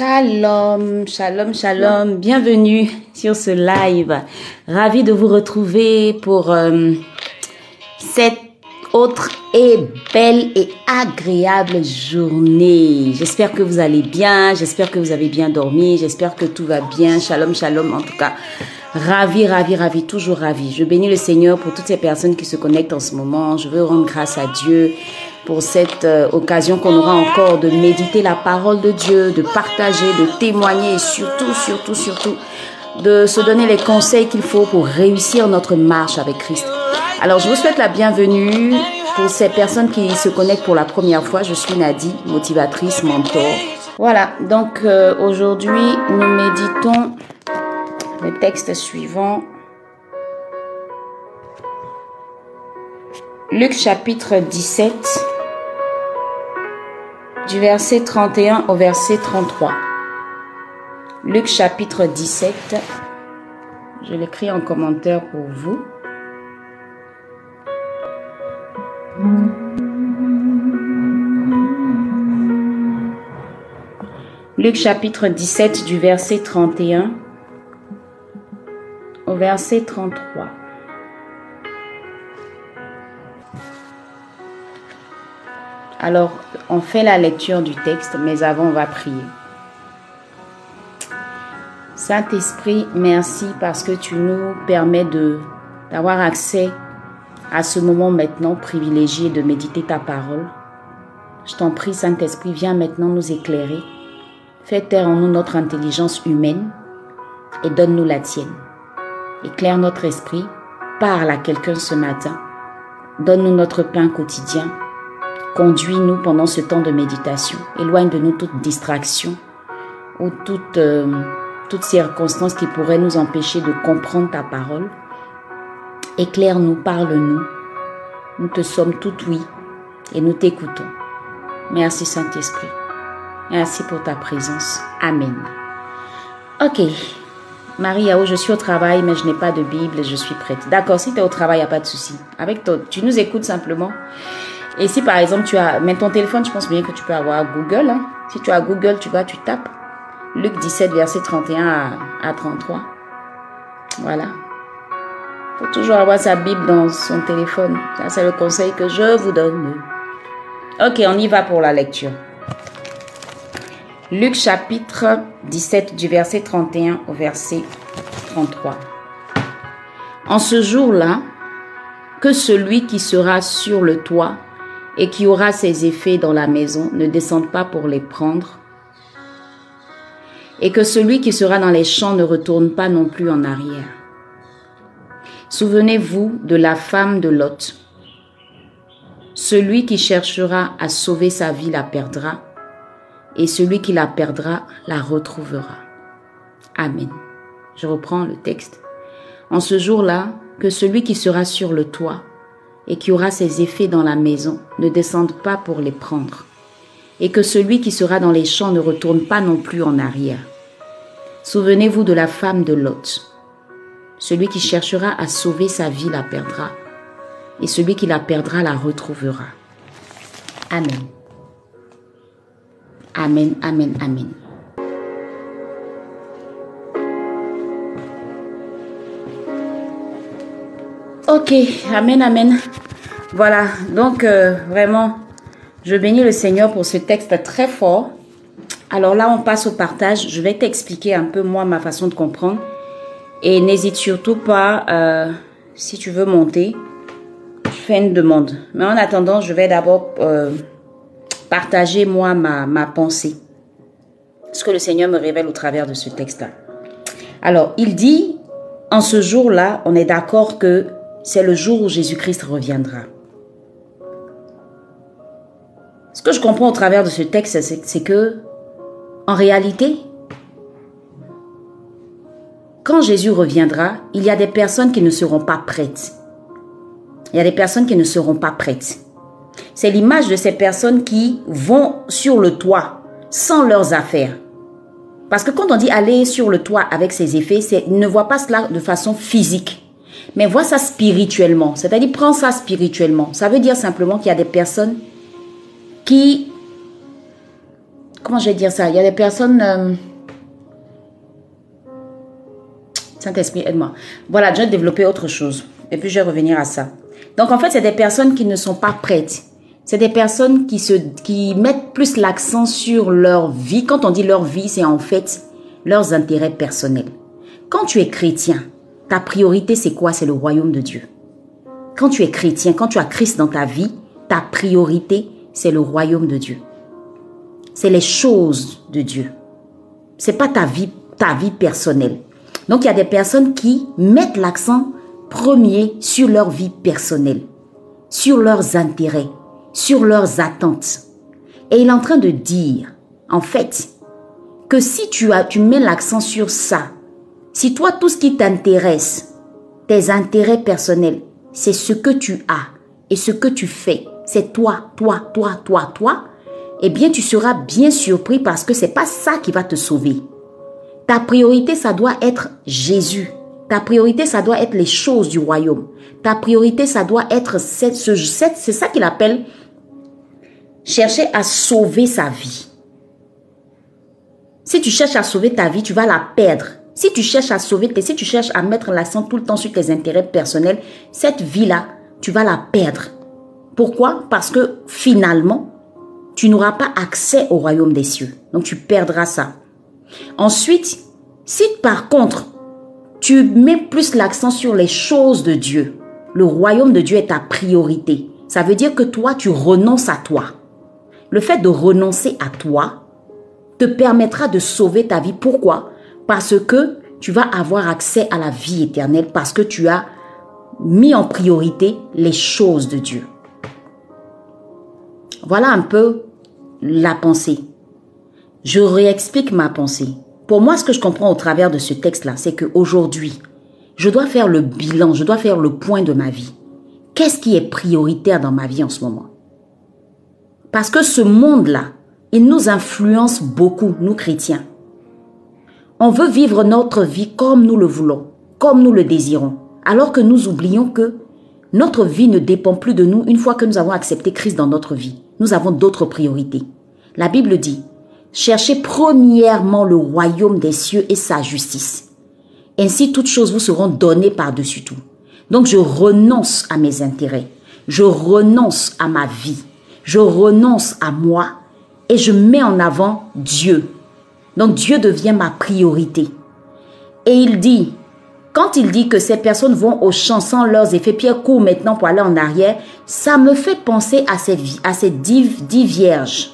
Shalom, shalom, shalom. Bienvenue sur ce live. Ravi de vous retrouver pour euh, cette autre et belle et agréable journée. J'espère que vous allez bien, j'espère que vous avez bien dormi, j'espère que tout va bien. Shalom, shalom en tout cas. Ravi, ravi, ravi, toujours ravi. Je bénis le Seigneur pour toutes ces personnes qui se connectent en ce moment. Je veux rendre grâce à Dieu pour cette euh, occasion qu'on aura encore de méditer la parole de Dieu, de partager, de témoigner et surtout, surtout, surtout de se donner les conseils qu'il faut pour réussir notre marche avec Christ. Alors, je vous souhaite la bienvenue pour ces personnes qui se connectent pour la première fois. Je suis Nadie, motivatrice, mentor. Voilà, donc euh, aujourd'hui, nous méditons le texte suivant. Luc chapitre 17, du verset 31 au verset 33. Luc chapitre 17, je l'écris en commentaire pour vous. Luc chapitre 17 du verset 31 au verset 33. Alors, on fait la lecture du texte, mais avant, on va prier. Saint-Esprit, merci parce que tu nous permets d'avoir accès à ce moment maintenant privilégié de méditer ta parole. Je t'en prie, Saint-Esprit, viens maintenant nous éclairer. Fais taire en nous notre intelligence humaine et donne-nous la tienne. Éclaire notre esprit, parle à quelqu'un ce matin. Donne-nous notre pain quotidien Conduis-nous pendant ce temps de méditation. Éloigne de nous toute distraction ou toute, euh, toute circonstance qui pourrait nous empêcher de comprendre ta parole. Éclaire-nous, parle-nous. Nous te sommes tout oui et nous t'écoutons. Merci Saint-Esprit. Merci pour ta présence. Amen. Ok. Marie-Yao, je suis au travail, mais je n'ai pas de Bible, je suis prête. D'accord, si tu es au travail, il n'y a pas de souci. Avec toi, tu nous écoutes simplement. Et si par exemple tu as, mais ton téléphone, je pense bien que tu peux avoir Google. Hein. Si tu as Google, tu vas, tu tapes Luc 17, verset 31 à, 33. Voilà. Il faut toujours avoir sa Bible dans son téléphone. Ça, c'est le conseil que je vous donne. Ok, on y va pour la lecture. Luc chapitre 17 du verset 31 au verset 33. En ce jour-là, que celui qui sera sur le toit et qui aura ses effets dans la maison ne descende pas pour les prendre, et que celui qui sera dans les champs ne retourne pas non plus en arrière. Souvenez-vous de la femme de Lot. Celui qui cherchera à sauver sa vie la perdra, et celui qui la perdra la retrouvera. Amen. Je reprends le texte. En ce jour-là, que celui qui sera sur le toit et qui aura ses effets dans la maison ne descende pas pour les prendre, et que celui qui sera dans les champs ne retourne pas non plus en arrière. Souvenez-vous de la femme de Lot. Celui qui cherchera à sauver sa vie la perdra, et celui qui la perdra la retrouvera. Amen. Amen, amen, amen. Ok, amen, amen. Voilà, donc euh, vraiment, je bénis le Seigneur pour ce texte très fort. Alors là, on passe au partage. Je vais t'expliquer un peu moi ma façon de comprendre. Et n'hésite surtout pas, euh, si tu veux monter, fais une demande. Mais en attendant, je vais d'abord euh, partager moi ma, ma pensée. Ce que le Seigneur me révèle au travers de ce texte-là. Alors, il dit, en ce jour-là, on est d'accord que c'est le jour où Jésus-Christ reviendra. Ce que je comprends au travers de ce texte, c'est que, en réalité, quand Jésus reviendra, il y a des personnes qui ne seront pas prêtes. Il y a des personnes qui ne seront pas prêtes. C'est l'image de ces personnes qui vont sur le toit sans leurs affaires. Parce que quand on dit aller sur le toit avec ses effets, c'est ne voit pas cela de façon physique. Mais vois ça spirituellement. C'est-à-dire, prends ça spirituellement. Ça veut dire simplement qu'il y a des personnes qui comment je vais dire ça? Il y a des personnes... euh, Saint-Esprit, aide-moi. Voilà, je vais développer autre chose. Et puis, je vais revenir à ça. Donc, en fait, c'est des personnes qui ne sont pas prêtes. C'est des personnes qui, se, qui mettent plus l'accent sur leur vie. Quand on dit leur vie, c'est en fait leurs intérêts personnels. Quand tu es chrétien, ta priorité, c'est quoi? C'est le royaume de Dieu. Quand tu es chrétien, quand tu as Christ dans ta vie, ta priorité, c'est le royaume de Dieu. C'est les choses de Dieu. C'est pas ta vie, ta vie personnelle. Donc il y a des personnes qui mettent l'accent premier sur leur vie personnelle, sur leurs intérêts, sur leurs attentes. Et il est en train de dire, en fait, que si tu, as, tu mets l'accent sur ça, si toi, tout ce qui t'intéresse, tes intérêts personnels, c'est ce que tu as et ce que tu fais, c'est toi, toi, toi, toi, toi, eh bien, tu seras bien surpris parce que c'est pas ça qui va te sauver. Ta priorité, ça doit être Jésus. Ta priorité, ça doit être les choses du royaume. Ta priorité, ça doit être ce, c'est ça qu'il appelle chercher à sauver sa vie. Si tu cherches à sauver ta vie, tu vas la perdre. Si tu cherches à sauver, tes, si tu cherches à mettre l'accent tout le temps sur tes intérêts personnels, cette vie-là, tu vas la perdre. Pourquoi? Parce que finalement, tu n'auras pas accès au royaume des cieux. Donc tu perdras ça. Ensuite, si par contre, tu mets plus l'accent sur les choses de Dieu, le royaume de Dieu est ta priorité. Ça veut dire que toi, tu renonces à toi. Le fait de renoncer à toi te permettra de sauver ta vie. Pourquoi? Parce que tu vas avoir accès à la vie éternelle parce que tu as mis en priorité les choses de Dieu. Voilà un peu la pensée. Je réexplique ma pensée. Pour moi, ce que je comprends au travers de ce texte-là, c'est qu'aujourd'hui, je dois faire le bilan, je dois faire le point de ma vie. Qu'est-ce qui est prioritaire dans ma vie en ce moment? Parce que ce monde-là, il nous influence beaucoup, nous chrétiens. On veut vivre notre vie comme nous le voulons, comme nous le désirons, alors que nous oublions que notre vie ne dépend plus de nous une fois que nous avons accepté Christ dans notre vie. Nous avons d'autres priorités. La Bible dit, cherchez premièrement le royaume des cieux et sa justice. Ainsi toutes choses vous seront données par-dessus tout. Donc je renonce à mes intérêts, je renonce à ma vie, je renonce à moi et je mets en avant Dieu. Donc Dieu devient ma priorité. Et il dit, quand il dit que ces personnes vont au champ sans leurs effets, Pierre court maintenant pour aller en arrière, ça me fait penser à ces, à dix vierges.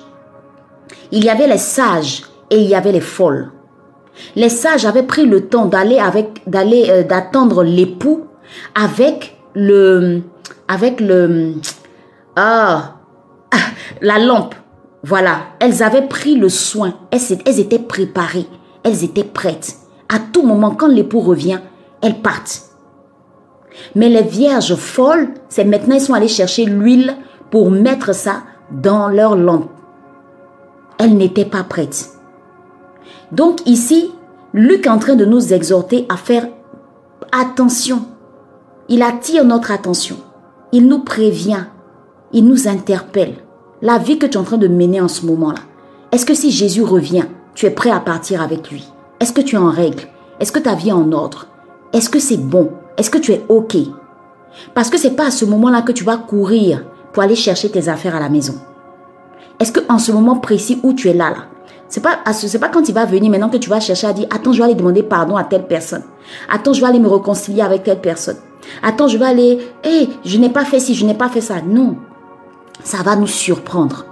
Il y avait les sages et il y avait les folles. Les sages avaient pris le temps d'aller avec d'aller euh, d'attendre l'époux avec le avec le ah la lampe. Voilà, elles avaient pris le soin, elles, étaient préparées, elles étaient prêtes. À tout moment, quand l'époux revient, elles partent. Mais les vierges folles, c'est maintenant, elles sont allées chercher l'huile pour mettre ça dans leur lampe. Elles n'étaient pas prêtes. Donc ici, Luc est en train de nous exhorter à faire attention. Il attire notre attention. Il nous prévient. Il nous interpelle. La vie que tu es en train de mener en ce moment-là, est-ce que si Jésus revient, tu es prêt à partir avec lui? Est-ce que tu es en règle? Est-ce que ta vie est en ordre? Est-ce que c'est bon? Est-ce que tu es OK? Parce que c'est pas à ce moment-là que tu vas courir pour aller chercher tes affaires à la maison. Est-ce que en ce moment précis où tu es là, là c'est pas, c'est pas quand il va venir maintenant que tu vas chercher à dire, attends, je vais aller demander pardon à telle personne. Attends, je vais aller me réconcilier avec telle personne. Attends, je vais aller, hé, je n'ai pas fait ci, je n'ai pas fait ça. Non. Ça va nous surprendre.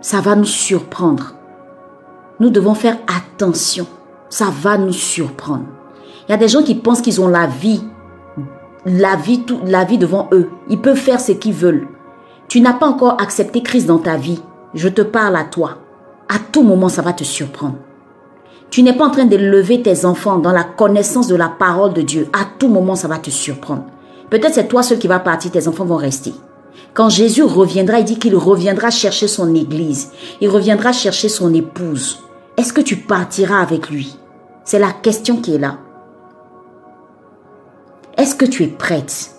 Ça va nous surprendre. Nous devons faire attention. Ça va nous surprendre. Il y a des gens qui pensent qu'ils ont la vie, la vie, tout, la vie devant eux. Ils peuvent faire ce qu'ils veulent. Tu n'as pas encore accepté Christ dans ta vie. Je te parle à toi. À tout moment, ça va te surprendre. Tu n'es pas en train d'élever tes enfants dans la connaissance de la parole de Dieu. À tout moment, ça va te surprendre. Peut-être c'est toi seul qui va partir, tes enfants vont rester. Quand Jésus reviendra, il dit qu'il reviendra chercher son église. Il reviendra chercher son épouse. Est-ce que tu partiras avec lui? C'est la question qui est là. Est-ce que tu es prête?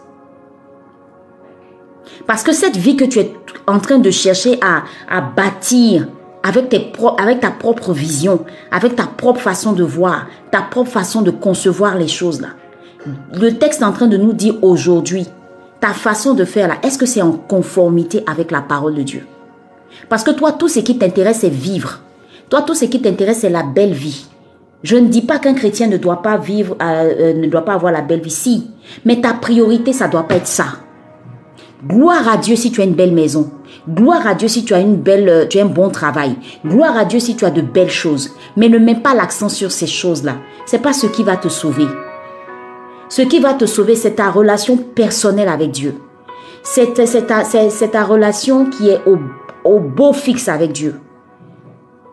Parce que cette vie que tu es en train de chercher à, bâtir avec, avec ta propre vision, avec ta propre façon de voir, ta propre façon de concevoir les choses là. Le texte est en train de nous dire aujourd'hui, ta façon de faire là, est-ce que c'est en conformité avec la parole de Dieu? Parce que toi, tout ce qui t'intéresse, c'est vivre. Toi, tout ce qui t'intéresse, c'est la belle vie. Je ne dis pas qu'un chrétien ne doit pas vivre, euh, euh, ne doit pas avoir la belle vie, si. Mais ta priorité, ça doit pas être ça. Gloire à Dieu si tu as une belle maison. Gloire à Dieu si tu as une belle, euh, tu as un bon travail. Gloire à Dieu si tu as de belles choses. Mais ne mets pas l'accent sur ces choses-là. C'est pas ce qui va te sauver. Ce qui va te sauver, c'est ta relation personnelle avec Dieu. C'est ta, relation qui est au, au beau fixe avec Dieu.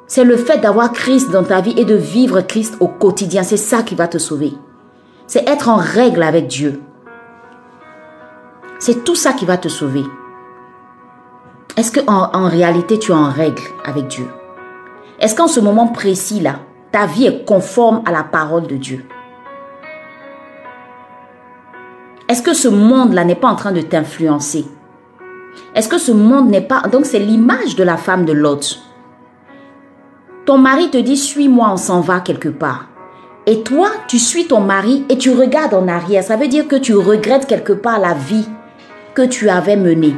C'est le fait d'avoir Christ dans ta vie et de vivre Christ au quotidien. C'est ça qui va te sauver. C'est être en règle avec Dieu. C'est tout ça qui va te sauver. Est-ce qu'en en, réalité tu es en règle avec Dieu? Est-ce qu'en ce moment précis-là, ta vie est conforme à la parole de Dieu? Est-ce que ce monde-là n'est pas en train de t'influencer? Est-ce que ce monde n'est pas... Donc c'est l'image de la femme de Lot. Ton mari te dit, suis-moi, on s'en va quelque part. Et toi, tu suis ton mari et tu regardes en arrière. Ça veut dire que tu regrettes quelque part la vie que tu avais mené.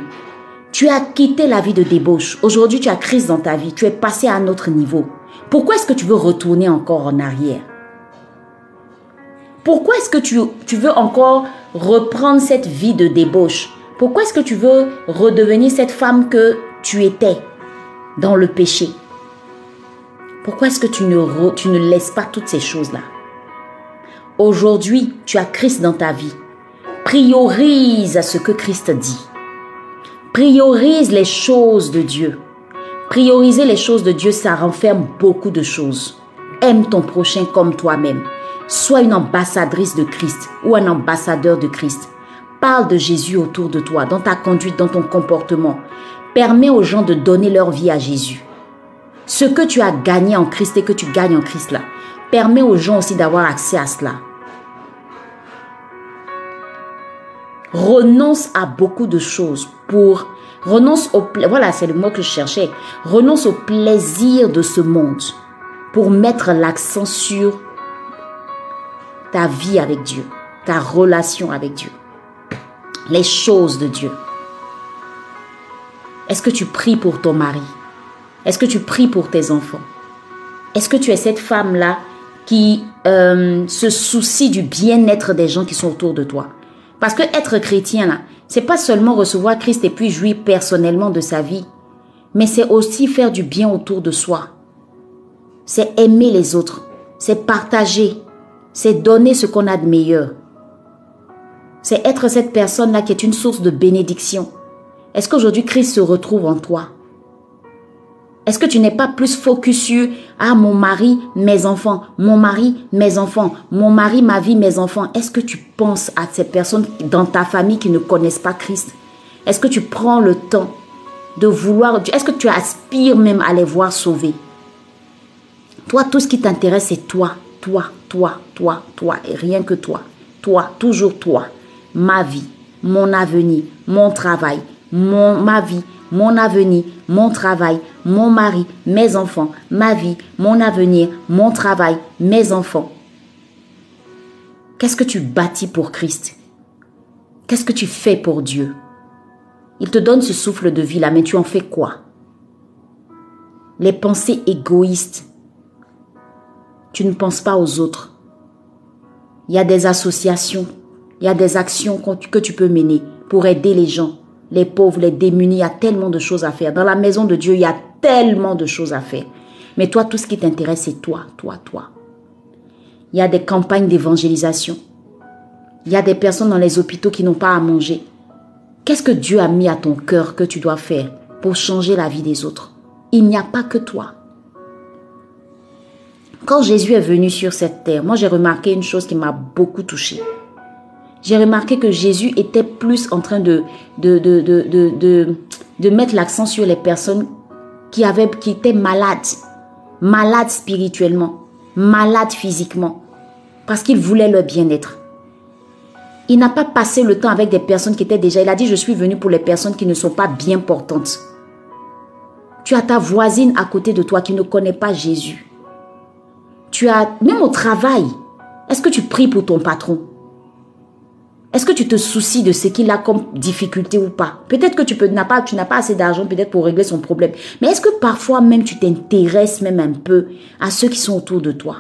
Tu as quitté la vie de débauche. Aujourd'hui, tu as crise dans ta vie. Tu es passé à un autre niveau. Pourquoi est-ce que tu veux retourner encore en arrière? Pourquoi est-ce que tu, tu veux encore reprendre cette vie de débauche? Pourquoi est-ce que tu veux redevenir cette femme que tu étais dans le péché? Pourquoi est-ce que tu ne, tu ne laisses pas toutes ces choses-là? Aujourd'hui, tu as Christ dans ta vie. Priorise ce que Christ dit. Priorise les choses de Dieu. Prioriser les choses de Dieu, ça renferme beaucoup de choses. Aime ton prochain comme toi-même. Sois une ambassadrice de Christ ou un ambassadeur de Christ. Parle de Jésus autour de toi, dans ta conduite, dans ton comportement. Permets aux gens de donner leur vie à Jésus. Ce que tu as gagné en Christ et que tu gagnes en Christ là, permet aux gens aussi d'avoir accès à cela. renonce à beaucoup de choses pour renonce au voilà c'est le mot que je cherchais renonce au plaisir de ce monde pour mettre l'accent sur ta vie avec Dieu ta relation avec Dieu les choses de Dieu. Est-ce que tu pries pour ton mari? Est-ce que tu pries pour tes enfants? Est-ce que tu es cette femme là qui euh, se soucie du bien-être des gens qui sont autour de toi? Parce que être chrétien, là, c'est pas seulement recevoir Christ et puis jouir personnellement de sa vie, mais c'est aussi faire du bien autour de soi. C'est aimer les autres, c'est partager, c'est donner ce qu'on a de meilleur. C'est être cette personne-là qui est une source de bénédiction. Est-ce qu'aujourd'hui Christ se retrouve en toi? Est-ce que tu n'es pas plus focus sur ah mon mari, mes enfants, mon mari, mes enfants, mon mari, ma vie, mes enfants Est-ce que tu penses à ces personnes dans ta famille qui ne connaissent pas Christ? Est-ce que tu prends le temps de vouloir Est-ce que tu aspires même à les voir sauvés Toi, tout ce qui t'intéresse, c'est toi, toi, toi, toi, toi, et rien que toi. Toi, toujours toi. Ma vie, mon avenir, mon travail, mon, ma vie, mon avenir, mon travail, mon mari, mes enfants, ma vie, mon avenir, mon travail, mes enfants. Qu'est-ce que tu bâtis pour Christ? Qu'est-ce que tu fais pour Dieu? Il te donne ce souffle de vie là, mais tu en fais quoi? Les pensées égoïstes. Tu ne penses pas aux autres. Il y a des associations, il y a des actions que tu peux mener pour aider les gens les pauvres, les démunis, il y a tellement de choses à faire. Dans la maison de Dieu, il y a tellement de choses à faire. Mais toi, tout ce qui t'intéresse, c'est toi, toi, toi. Il y a des campagnes d'évangélisation. Il y a des personnes dans les hôpitaux qui n'ont pas à manger. Qu'est-ce que Dieu a mis à ton cœur que tu dois faire pour changer la vie des autres? Il n'y a pas que toi. Quand Jésus est venu sur cette terre, moi j'ai remarqué une chose qui m'a beaucoup touchée j'ai remarqué que Jésus était plus en train de, de, de, de, de, mettre l'accent sur les personnes qui, avaient, qui étaient malades, malades spirituellement, malades physiquement, parce qu'il voulait leur bien-être. Il n'a pas passé le temps avec des personnes qui étaient déjà... Il a dit, je suis venu pour les personnes qui ne sont pas bien portantes. Tu as ta voisine à côté de toi qui ne connaît pas Jésus. As, même au travail, est-ce que tu pries pour ton patron? Est-ce que tu te soucies de ce qu'il a comme difficulté ou pas? Peut-être que tu n'as pas, tu n'as pas assez d'argent peut-être pour régler son problème. Mais est-ce que parfois même tu t'intéresses même un peu à ceux qui sont autour de toi?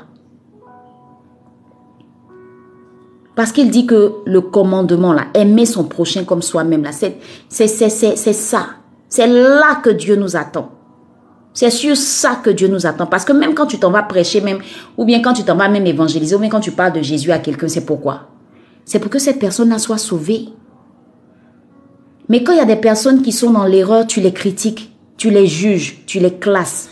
Parce qu'il dit que le commandement, là, aimer son prochain comme soi-même, là, c'est, c'est, c'est ça. C'est là que Dieu nous attend. C'est sur ça que Dieu nous attend. Parce que même quand tu t'en vas prêcher, même, ou bien quand tu t'en vas même évangéliser, ou bien quand tu parles de Jésus à quelqu'un, c'est pourquoi? C'est pour que cette personne-là soit sauvée. Mais quand il y a des personnes qui sont dans l'erreur, tu les critiques, tu les juges, tu les classes.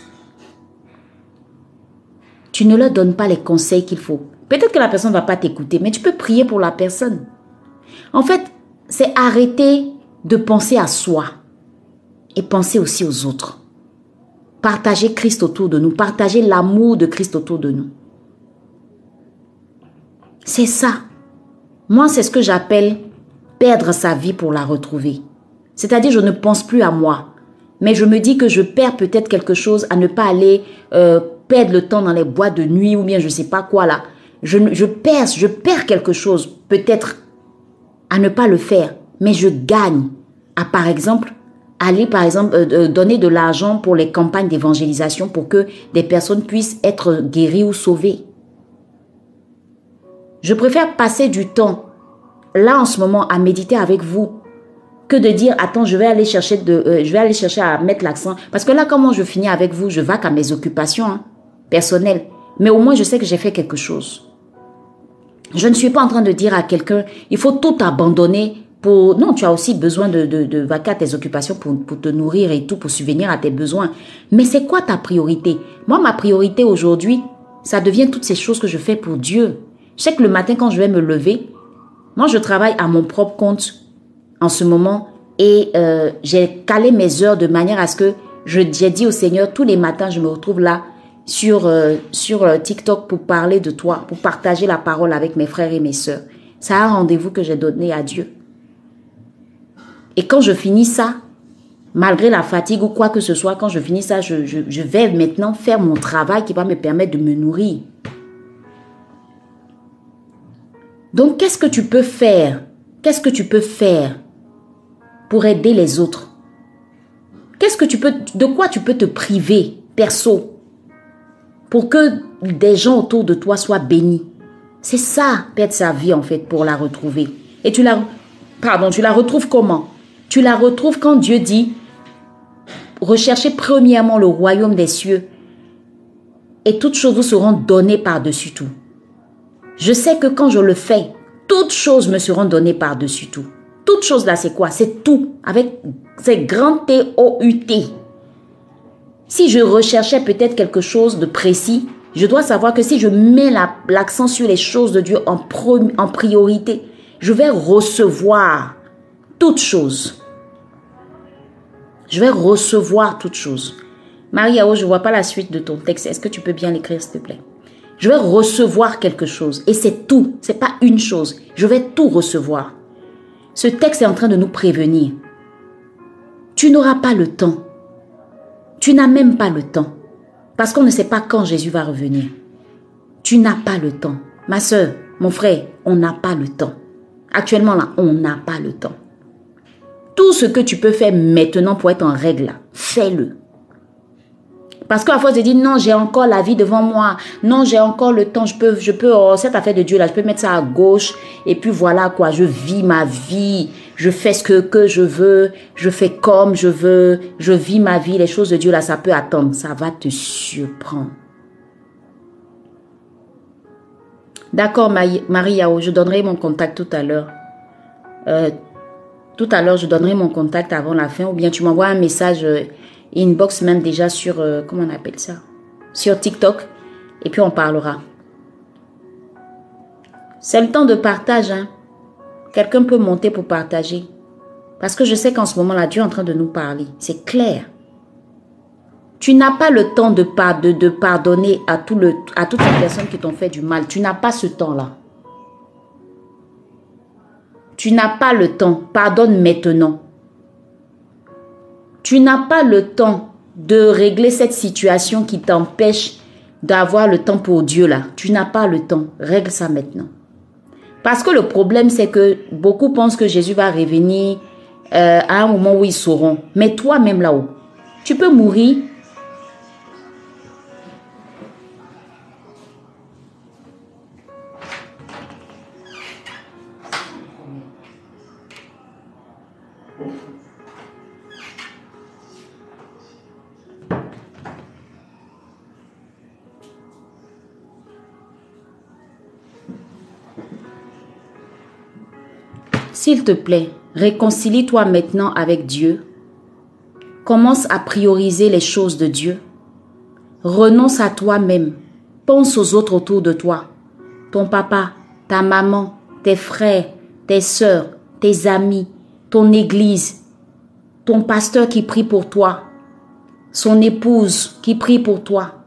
Tu ne leur donnes pas les conseils qu'il faut. Peut-être que la personne ne va pas t'écouter, mais tu peux prier pour la personne. En fait, c'est arrêter de penser à soi et penser aussi aux autres. Partager Christ autour de nous, partager l'amour de Christ autour de nous. C'est ça. Moi, c'est ce que j'appelle perdre sa vie pour la retrouver. C'est-à-dire, je ne pense plus à moi, mais je me dis que je perds peut-être quelque chose à ne pas aller euh, perdre le temps dans les bois de nuit ou bien je ne sais pas quoi là. Je, je perds, je perds quelque chose peut-être à ne pas le faire, mais je gagne à par exemple aller, par exemple, euh, euh, donner de l'argent pour les campagnes d'évangélisation pour que des personnes puissent être guéries ou sauvées. Je préfère passer du temps là en ce moment à méditer avec vous que de dire attends je vais aller chercher de euh, je vais aller chercher à mettre l'accent. Parce que là comment je finis avec vous? Je vais qu'à mes occupations hein, personnelles. Mais au moins je sais que j'ai fait quelque chose. Je ne suis pas en train de dire à quelqu'un il faut tout abandonner non, tu as aussi besoin de, de, tes occupations pour, te nourrir et tout, pour subvenir à tes besoins. Mais c'est quoi ta priorité? Moi, ma priorité aujourd'hui, ça devient toutes ces choses que je fais pour Dieu. Je sais que le matin, quand je vais me lever, moi, je travaille à mon propre compte en ce moment et euh, j'ai calé mes heures de manière à ce que j'ai dit au Seigneur, tous les matins, je me retrouve là sur, euh, sur euh, TikTok pour parler de toi, pour partager la parole avec mes frères et mes sœurs. C'est un rendez-vous que j'ai donné à Dieu. Et quand je finis ça, malgré la fatigue ou quoi que ce soit, quand je finis ça, je, vais maintenant faire mon travail qui va me permettre de me nourrir. Donc, qu'est-ce que tu peux faire? Qu'est-ce que tu peux faire pour aider les autres? Qu'est-ce que tu peux, de quoi tu peux te priver, perso, pour que des gens autour de toi soient bénis? C'est ça, perdre sa vie en fait, pour la retrouver. Et tu la, pardon, tu la retrouves comment? Tu la retrouves quand Dieu dit, recherchez premièrement le royaume des cieux et toutes choses vous seront données par-dessus tout. Je sais que quand je le fais, toutes choses me seront données par-dessus tout. Toutes choses là, c'est quoi? C'est tout, avec ces grands T-O-U-T. Si je recherchais peut-être quelque chose de précis, je dois savoir que si je mets l'accent sur les choses de Dieu en, en priorité, je vais recevoir toutes choses. Je vais recevoir toutes choses. Marie-Ao, je ne vois pas la suite de ton texte. Est-ce que tu peux bien l'écrire, s'il te plaît? Je vais recevoir quelque chose. Et c'est tout. Ce n'est pas une chose. Je vais tout recevoir. Ce texte est en train de nous prévenir. Tu n'auras pas le temps. Tu n'as même pas le temps. Parce qu'on ne sait pas quand Jésus va revenir. Tu n'as pas le temps. Ma soeur, mon frère, on n'a pas le temps. Actuellement là, on n'a pas le temps. Tout ce que tu peux faire maintenant pour être en règle, fais-le. Parce qu'à fois, tu dis, non, j'ai encore la vie devant moi. Non, j'ai encore le temps. Je peux, je peux, oh, cette affaire de Dieu là, je peux mettre ça à gauche. Et puis voilà quoi, je vis ma vie. Je fais ce que, je veux. Je fais comme je veux. Je vis ma vie. Les choses de Dieu là, ça peut attendre. Ça va te surprendre. D'accord, Marie-Yao, je donnerai mon contact tout à l'heure. Euh, tout à l'heure, je donnerai mon contact avant la fin ou bien tu m'envoies un message euh, inbox même déjà sur, euh, comment on appelle ça? Sur TikTok et puis on parlera. C'est le temps de partage. Hein? Quelqu'un peut monter pour partager. Parce que je sais qu'en ce moment-là, Dieu est en train de nous parler. C'est clair. Tu n'as pas le temps de, pardonner à, à toutes les personnes qui t'ont fait du mal. Tu n'as pas ce temps-là. Tu n'as pas le temps. Pardonne maintenant. Tu n'as pas le temps de régler cette situation qui t'empêche d'avoir le temps pour Dieu là. Tu n'as pas le temps. Règle ça maintenant. Parce que le problème, c'est que beaucoup pensent que Jésus va revenir euh, à un moment où ils sauront. Mais toi-même là-haut, tu peux mourir S'il te plaît, réconcilie-toi maintenant avec Dieu. Commence à prioriser les choses de Dieu. Renonce à toi-même. Pense aux autres autour de toi. Ton papa, ta maman, tes frères, tes soeurs, tes amis, ton église, ton pasteur qui prie pour toi, son épouse qui prie pour toi,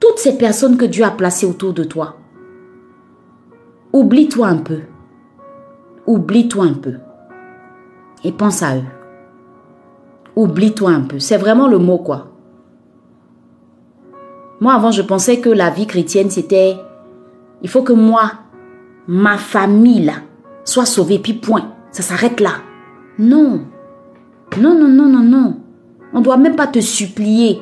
toutes ces personnes que Dieu a placées autour de toi. Oublie-toi un peu. Oublie-toi un peu. Et pense à eux. Oublie-toi un peu. C'est vraiment le mot, quoi. Moi, avant, je pensais que la vie chrétienne, c'était... Il faut que moi, ma famille, là, soit sauvée, puis point. Ça s'arrête là. Non. Non, non, non, non, non. On ne doit même pas te supplier.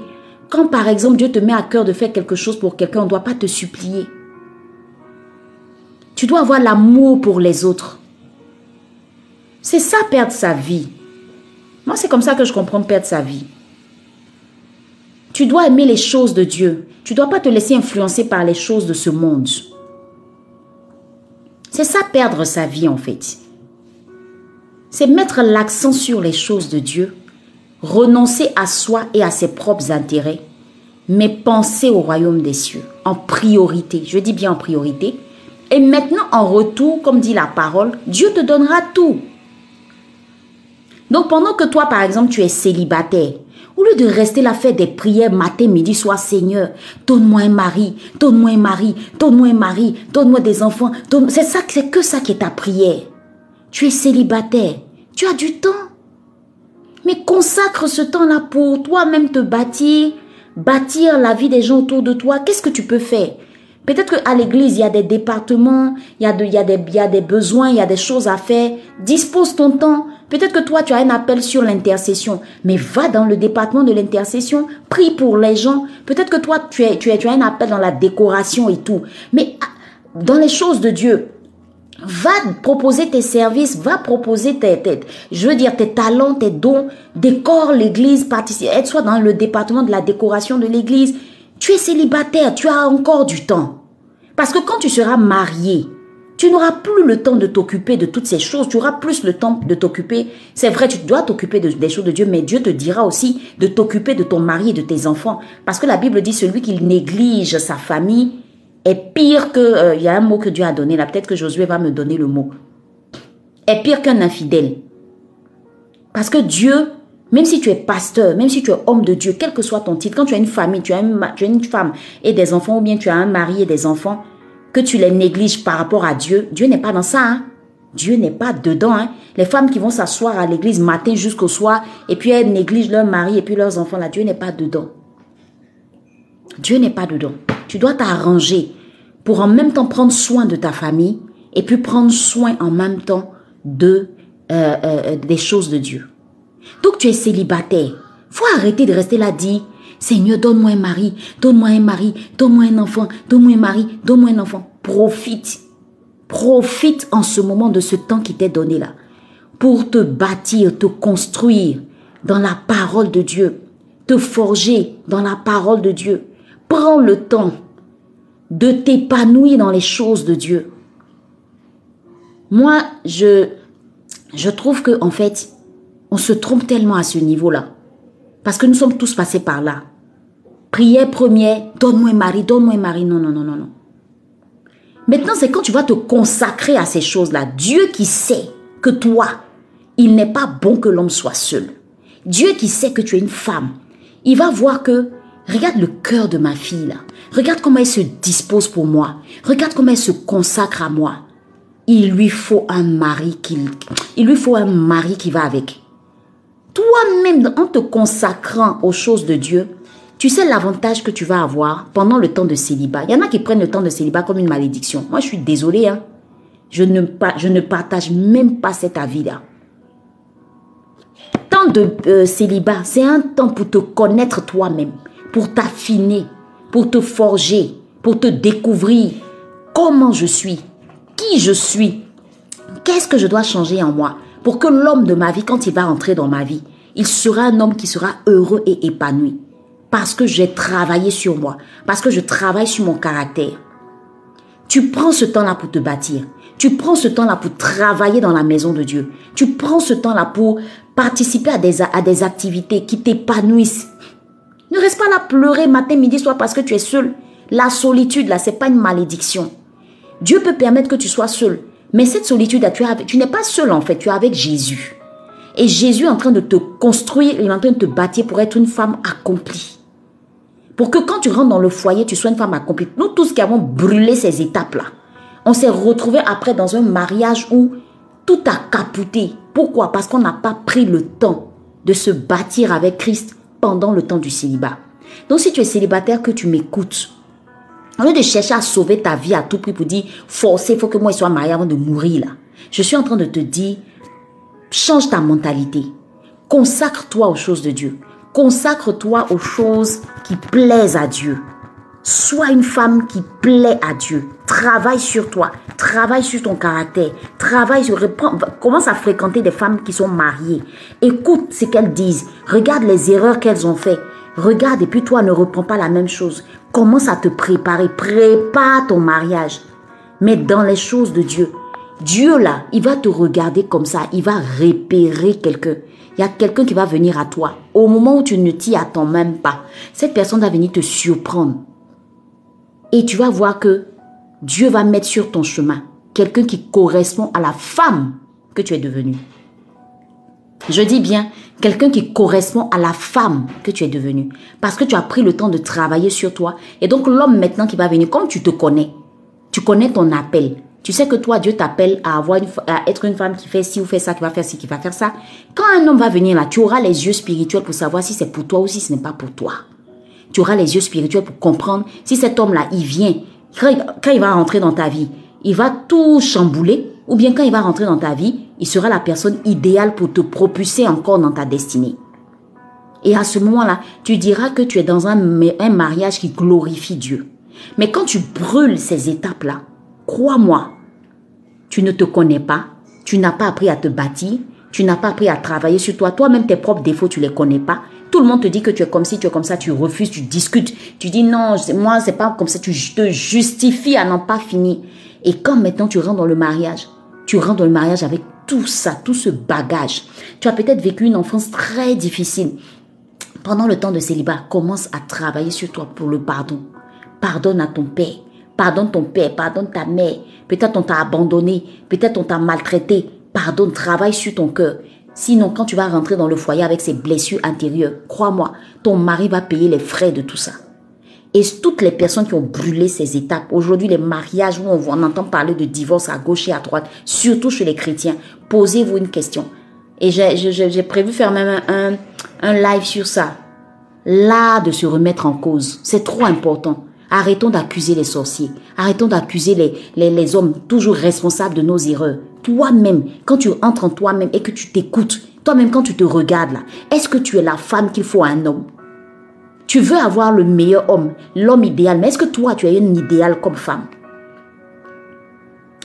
Quand, par exemple, Dieu te met à cœur de faire quelque chose pour quelqu'un, on ne doit pas te supplier. Tu dois avoir l'amour pour les autres. C'est ça perdre sa vie. Moi, c'est comme ça que je comprends perdre sa vie. Tu dois aimer les choses de Dieu. Tu ne dois pas te laisser influencer par les choses de ce monde. C'est ça perdre sa vie en fait. C'est mettre l'accent sur les choses de Dieu, renoncer à soi et à ses propres intérêts, mais penser au royaume des cieux en priorité. Je dis bien en priorité. Et maintenant, en retour, comme dit la parole, Dieu te donnera tout. Donc pendant que toi, par exemple, tu es célibataire, au lieu de rester là faire des prières matin, midi, soir, Seigneur, donne-moi un mari, donne-moi un mari, donne-moi un mari, donne-moi des enfants. C'est ça, c'est que ça qui est ta prière. Tu es célibataire, tu as du temps. Mais consacre ce temps-là pour toi-même te bâtir, bâtir la vie des gens autour de toi. Qu'est-ce que tu peux faire? Peut-être qu'à l'église, il y a des départements, il y a, il, y a des, il y a des besoins, il y a des choses à faire. Dispose ton temps. Peut-être que toi, tu as un appel sur l'intercession, mais va dans le département de l'intercession, prie pour les gens. Peut-être que toi, tu, tu, as un appel dans la décoration et tout. Mais ah, dans les choses de Dieu, va proposer tes services, va proposer tes, je veux dire, tes talents, tes dons, décore l'église, participe, aide-toi dans le département de la décoration de l'église. Tu es célibataire, tu as encore du temps. Parce que quand tu seras marié, tu n'auras plus le temps de t'occuper de toutes ces choses. Tu auras plus le temps de t'occuper. C'est vrai, tu dois t'occuper des choses de Dieu, mais Dieu te dira aussi de t'occuper de ton mari et de tes enfants. Parce que la Bible dit celui qui néglige sa famille est pire que... Euh, il y a un mot que Dieu a donné là. Peut-être que Josué va me donner le mot. Est pire qu'un infidèle. Parce que Dieu même si tu es pasteur, même si tu es homme de Dieu, quel que soit ton titre, quand tu as une famille, tu as une, femme et des enfants, ou bien tu as un mari et des enfants, que tu les négliges par rapport à Dieu, Dieu n'est pas dans ça. Hein. Dieu n'est pas dedans. Hein. Les femmes qui vont s'asseoir à l'église matin jusqu'au soir, et puis elles négligent leur mari et puis leurs enfants, là, Dieu n'est pas dedans. Dieu n'est pas dedans. Tu dois t'arranger pour en même temps prendre soin de ta famille et puis prendre soin en même temps de euh, euh, des choses de Dieu. Donc tu es célibataire. Faut arrêter de rester là dit Seigneur, donne-moi un mari, donne-moi un mari, donne-moi un enfant, donne-moi un mari, donne-moi un enfant. Profite. Profite en ce moment de ce temps qui t'est donné là pour te bâtir, te construire dans la parole de Dieu, te forger dans la parole de Dieu. Prends le temps de t'épanouir dans les choses de Dieu. Moi, je, je trouve que, en fait, on se trompe tellement à ce niveau-là. Parce que nous sommes tous passés par là. Prière première, donne-moi un mari, donne-moi un mari. Non, non, non, non, non. Maintenant, c'est quand tu vas te consacrer à ces choses-là. Dieu qui sait que toi, il n'est pas bon que l'homme soit seul. Dieu qui sait que tu es une femme. Il va voir que, regarde le cœur de ma fille là. Regarde comment elle se dispose pour moi. Regarde comment elle se consacre à moi. Il lui faut un mari qui, il lui faut un mari qui va avec. Toi-même, en te consacrant aux choses de Dieu, tu sais l'avantage que tu vas avoir pendant le temps de célibat. Il y en a qui prennent le temps de célibat comme une malédiction. Moi, je suis désolée. Hein. Je, ne, partage même pas cet avis-là. Temps de euh, célibat, c'est un temps pour te connaître toi-même, pour t'affiner, pour te forger, pour te découvrir comment je suis, qui je suis, qu'est-ce que je dois changer en moi pour que l'homme de ma vie, quand il va entrer dans ma vie, il sera un homme qui sera heureux et épanoui? Parce que j'ai travaillé sur moi, parce que je travaille sur mon caractère. Tu prends ce temps-là pour te bâtir. Tu prends ce temps-là pour travailler dans la maison de Dieu. Tu prends ce temps-là pour participer à des, à des activités qui t'épanouissent. Ne reste pas là pleurer matin, midi, soir parce que tu es seul. La solitude, là, c'est pas une malédiction. Dieu peut permettre que tu sois seul. Mais cette solitude, là, tu, tu n'es pas seul en fait, tu es avec Jésus. Et Jésus est en train de te construire, il est en train de te bâtir pour être une femme accomplie. Pour que quand tu rentres dans le foyer, tu sois une femme accomplie. Nous tous qui avons brûlé ces étapes-là, on s'est retrouvés après dans un mariage où tout a capoté. Pourquoi? Parce qu'on n'a pas pris le temps de se bâtir avec Christ pendant le temps du célibat. Donc si tu es célibataire, que tu m'écoutes, au lieu de chercher à sauver ta vie à tout prix pour dire, forcer, il faut que moi je sois marié avant de mourir là. Je suis en train de te dire, change ta mentalité. Consacre-toi aux choses de Dieu. Consacre-toi aux choses qui plaisent à Dieu. Sois une femme qui plaît à Dieu. Travaille sur toi. Travaille sur ton caractère. Travaille sur... Commence à fréquenter des femmes qui sont mariées. Écoute ce qu'elles disent. Regarde les erreurs qu'elles ont fait. Regarde et puis toi ne reprends pas la même chose. Commence à te préparer. Prépare ton mariage. Mais dans les choses de Dieu. Dieu là, il va te regarder comme ça. Il va repérer quelqu'un il y a quelqu'un qui va venir à toi au moment où tu ne t'y attends même pas. Cette personne va venir te surprendre. Et tu vas voir que Dieu va mettre sur ton chemin quelqu'un qui correspond à la femme que tu es devenue. Je dis bien quelqu'un qui correspond à la femme que tu es devenue. Parce que tu as pris le temps de travailler sur toi. Et donc l'homme maintenant qui va venir, comme tu te connais, tu connais ton appel, tu sais que toi, Dieu t'appelle à, avoir à être une femme qui fait ci ou fait ça, qui va faire ci, qui va faire ça. Quand un homme va venir là, tu auras les yeux spirituels pour savoir si c'est pour toi ou si ce n'est pas pour toi. Tu auras les yeux spirituels pour comprendre si cet homme-là, il vient, quand il va rentrer dans ta vie, il va tout chambouler, ou bien quand il va rentrer dans ta vie, il sera la personne idéale pour te propulser encore dans ta destinée. Et à ce moment-là, tu diras que tu es dans un, un mariage qui glorifie Dieu. Mais quand tu brûles ces étapes-là, crois-moi, tu ne te connais pas, tu n'as pas appris à te bâtir, tu n'as pas appris à travailler sur toi, toi-même tes propres défauts, tu les connais pas. Tout le monde te dit que tu es comme ci, tu es comme ça, tu refuses, tu discutes, tu dis non, moi c'est pas comme ça, tu te justifies à n'en pas finir. Et quand maintenant tu rentres dans le mariage, tu rentres dans le mariage avec tout ça, tout ce bagage. Tu as peut-être vécu une enfance très difficile. Pendant le temps de célibat, commence à travailler sur toi pour le pardon. Pardonne à ton père, Pardonne ton père, pardonne ta mère. Peut-être on t'a abandonné, peut-être on t'a maltraité. Pardonne, travaille sur ton cœur. Sinon, quand tu vas rentrer dans le foyer avec ces blessures intérieures, crois-moi, ton mari va payer les frais de tout ça. Et toutes les personnes qui ont brûlé ces étapes, aujourd'hui les mariages où on, entend parler de divorce à gauche et à droite, surtout chez les chrétiens, posez-vous une question. Et j'ai prévu faire même un, un live sur ça. Là, de se remettre en cause, c'est trop important. Arrêtons d'accuser les sorciers. Arrêtons d'accuser les, hommes toujours responsables de nos erreurs. Toi-même, quand tu entres en toi-même et que tu t'écoutes, toi-même quand tu te regardes là, est-ce que tu es la femme qu'il faut à un homme? Tu veux avoir le meilleur homme, l'homme idéal, mais est-ce que toi tu es un idéal comme femme?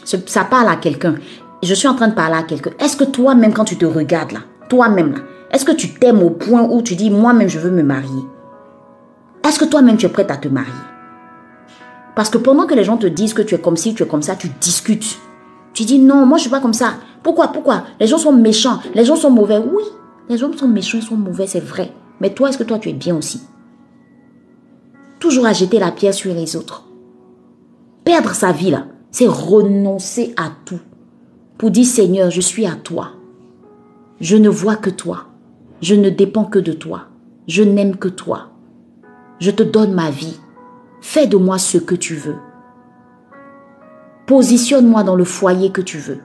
Ça parle à quelqu'un. Je suis en train de parler à quelqu'un. Est-ce que toi-même quand tu te regardes là, toi-même là, est-ce que tu t'aimes au point où tu dis moi-même je veux me marier? Est-ce que toi-même tu es prête à te marier? Parce que pendant que les gens te disent que tu es comme ci, tu es comme ça, tu discutes. Tu dis non, moi je suis pas comme ça. Pourquoi Pourquoi? Les gens sont méchants, les gens sont mauvais. Oui, les hommes sont méchants, ils sont mauvais, c'est vrai. Mais toi, est-ce que toi tu es bien aussi? Toujours à jeter la pierre sur les autres. Perdre sa vie là, c'est renoncer à tout. Pour dire Seigneur, je suis à toi. Je ne vois que toi. Je ne dépends que de toi. Je n'aime que toi. Je te donne ma vie. Fais de moi ce que tu veux. Positionne-moi dans le foyer que tu veux.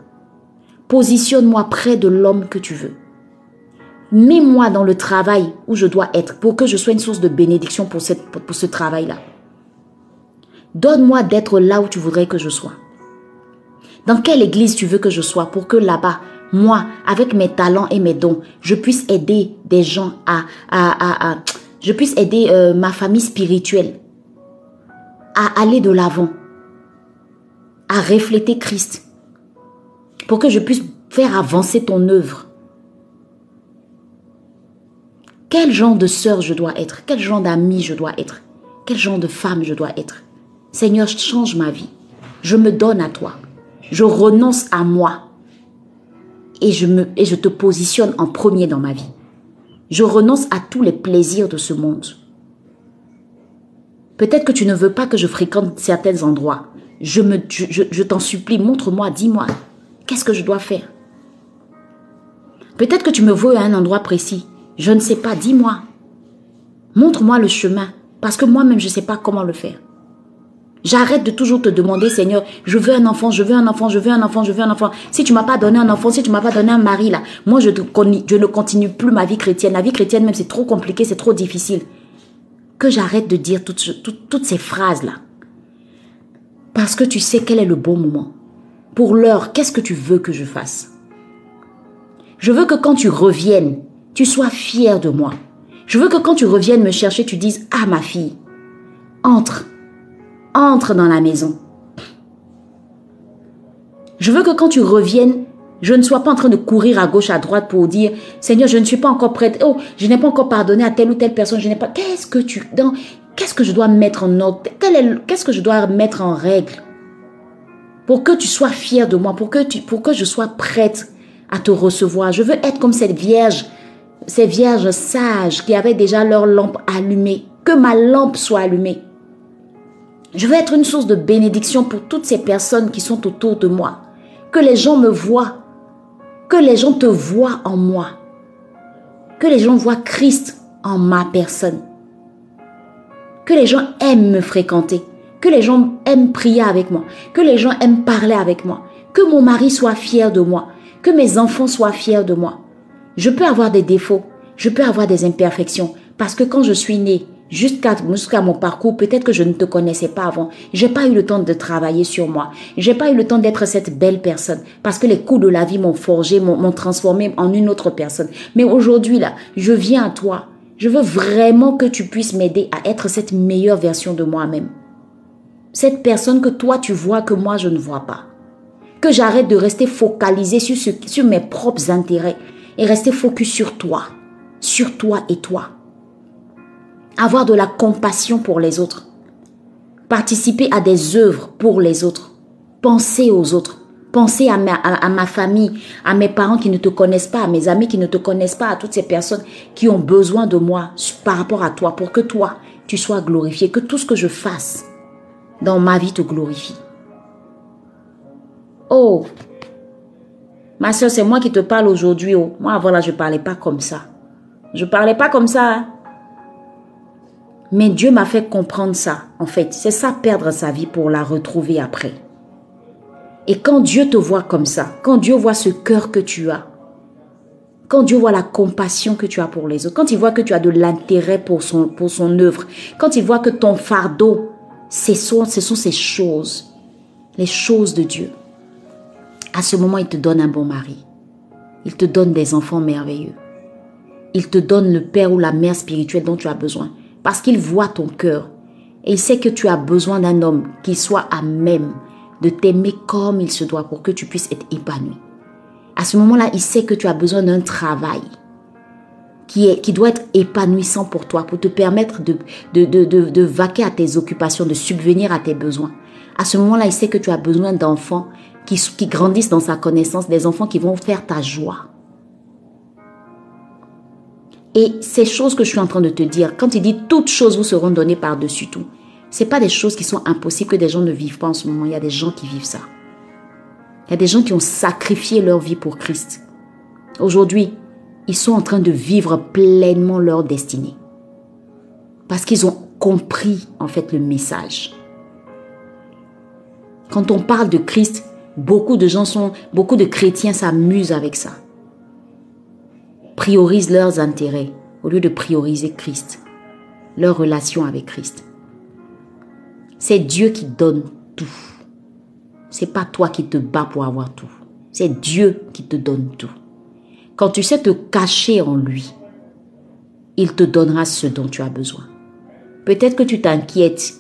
Positionne-moi près de l'homme que tu veux. Mets-moi dans le travail où je dois être pour que je sois une source de bénédiction pour, ce travail-là. Donne-moi d'être là où tu voudrais que je sois. Dans quelle église tu veux que je sois pour que là-bas, moi, avec mes talents et mes dons, je puisse aider des gens à, je puisse aider euh, ma famille spirituelle à aller de l'avant, à refléter Christ, pour que je puisse faire avancer ton œuvre. Quel genre de sœur je dois être? Quel genre d'ami je dois être? Quel genre de femme je dois être? Seigneur, change ma vie. Je me donne à toi. Je renonce à moi. Et je, me, et je te positionne en premier dans ma vie. Je renonce à tous les plaisirs de ce monde. Peut-être que tu ne veux pas que je fréquente certains endroits. Je, me, je, t'en supplie, montre-moi, dis-moi, qu'est-ce que je dois faire? Peut-être que tu me veux à un endroit précis. Je ne sais pas, dis-moi. Montre-moi le chemin, parce que moi-même, je ne sais pas comment le faire. J'arrête de toujours te demander, Seigneur, je veux un enfant, je veux un enfant, je veux un enfant, je veux un enfant. Si tu m'as pas donné un enfant, si tu m'as pas donné un mari, là, moi, je, je ne continue plus ma vie chrétienne. La vie chrétienne, même, c'est trop compliqué, c'est trop difficile que j'arrête de dire toutes, toutes, ces phrases-là. Parce que tu sais quel est le bon moment. Pour l'heure, qu'est-ce que tu veux que je fasse? Je veux que quand tu reviennes, tu sois fier de moi. Je veux que quand tu reviennes me chercher, tu dises Ah, ma fille, entre, entre dans la maison. Je veux que quand tu reviennes, je ne sois pas en train de courir à gauche, à droite pour dire, Seigneur, je ne suis pas encore prête. Oh, je n'ai pas encore pardonné à telle ou telle personne. Je n'ai pas. Qu'est-ce que tu, dans, qu'est-ce que je dois mettre en ordre? Qu'est-ce que je dois mettre en règle? Pour que tu sois fier de moi, pour que tu, pour que je sois prête à te recevoir. Je veux être comme cette vierge, ces vierges sages qui avaient déjà leur lampe allumée. Que ma lampe soit allumée. Je veux être une source de bénédiction pour toutes ces personnes qui sont autour de moi. Que les gens me voient que les gens te voient en moi. Que les gens voient Christ en ma personne. Que les gens aiment me fréquenter. Que les gens aiment prier avec moi. Que les gens aiment parler avec moi. Que mon mari soit fier de moi. Que mes enfants soient fiers de moi. Je peux avoir des défauts. Je peux avoir des imperfections. Parce que quand je suis née, jusqu'à jusqu'à mon parcours, peut-être que je ne te connaissais pas avant. J'ai pas eu le temps de travailler sur moi. J'ai pas eu le temps d'être cette belle personne parce que les coups de la vie m'ont forgé, m'ont transformé en une autre personne. Mais aujourd'hui là, je viens à toi. Je veux vraiment que tu puisses m'aider à être cette meilleure version de moi-même. Cette personne que toi tu vois que moi je ne vois pas. Que j'arrête de rester focalisé sur, sur mes propres intérêts et rester focus sur toi. Sur toi et toi avoir de la compassion pour les autres, participer à des œuvres pour les autres, penser aux autres, penser à ma, famille, à mes parents qui ne te connaissent pas, à mes amis qui ne te connaissent pas, à toutes ces personnes qui ont besoin de moi par rapport à toi, pour que toi, tu sois glorifié, que tout ce que je fasse dans ma vie te glorifie. Oh, ma soeur, c'est moi qui te parle aujourd'hui. Oh. Moi, avant là, je ne parlais pas comme ça. Je ne parlais pas comme ça. Hein. Mais Dieu m'a fait comprendre ça, en fait. C'est ça, perdre sa vie pour la retrouver après. Et quand Dieu te voit comme ça, quand Dieu voit ce cœur que tu as, quand Dieu voit la compassion que tu as pour les autres, quand il voit que tu as de l'intérêt pour son, pour son œuvre, quand il voit que ton fardeau, ce sont, ce sont ces choses, les choses de Dieu, à ce moment, il te donne un bon mari. Il te donne des enfants merveilleux. Il te donne le père ou la mère spirituelle dont tu as besoin parce qu'il voit ton cœur. Et il sait que tu as besoin d'un homme qui soit à même de t'aimer comme il se doit pour que tu puisses être épanoui. À ce moment-là, il sait que tu as besoin d'un travail qui, est, doit être épanouissant pour toi, pour te permettre de, de, de, de, vaquer à tes occupations, de subvenir à tes besoins. À ce moment-là, il sait que tu as besoin d'enfants qui grandissent dans sa connaissance, des enfants qui vont faire ta joie. Et ces choses que je suis en train de te dire, quand il dit toutes choses vous seront données par-dessus tout, c'est pas des choses qui sont impossibles que des gens ne vivent pas en ce moment. Il y a des gens qui vivent ça. Il y a des gens qui ont sacrifié leur vie pour Christ. Aujourd'hui, ils sont en train de vivre pleinement leur destinée. Parce qu'ils ont compris en fait le message. Quand on parle de Christ, beaucoup de gens sont, beaucoup de chrétiens s'amusent avec ça. Priorisent leurs intérêts au lieu de prioriser Christ, leur relation avec Christ. C'est Dieu qui donne tout. C'est pas toi qui te bats pour avoir tout. C'est Dieu qui te donne tout. Quand tu sais te cacher en lui, il te donnera ce dont tu as besoin. Peut-être que tu t'inquiètes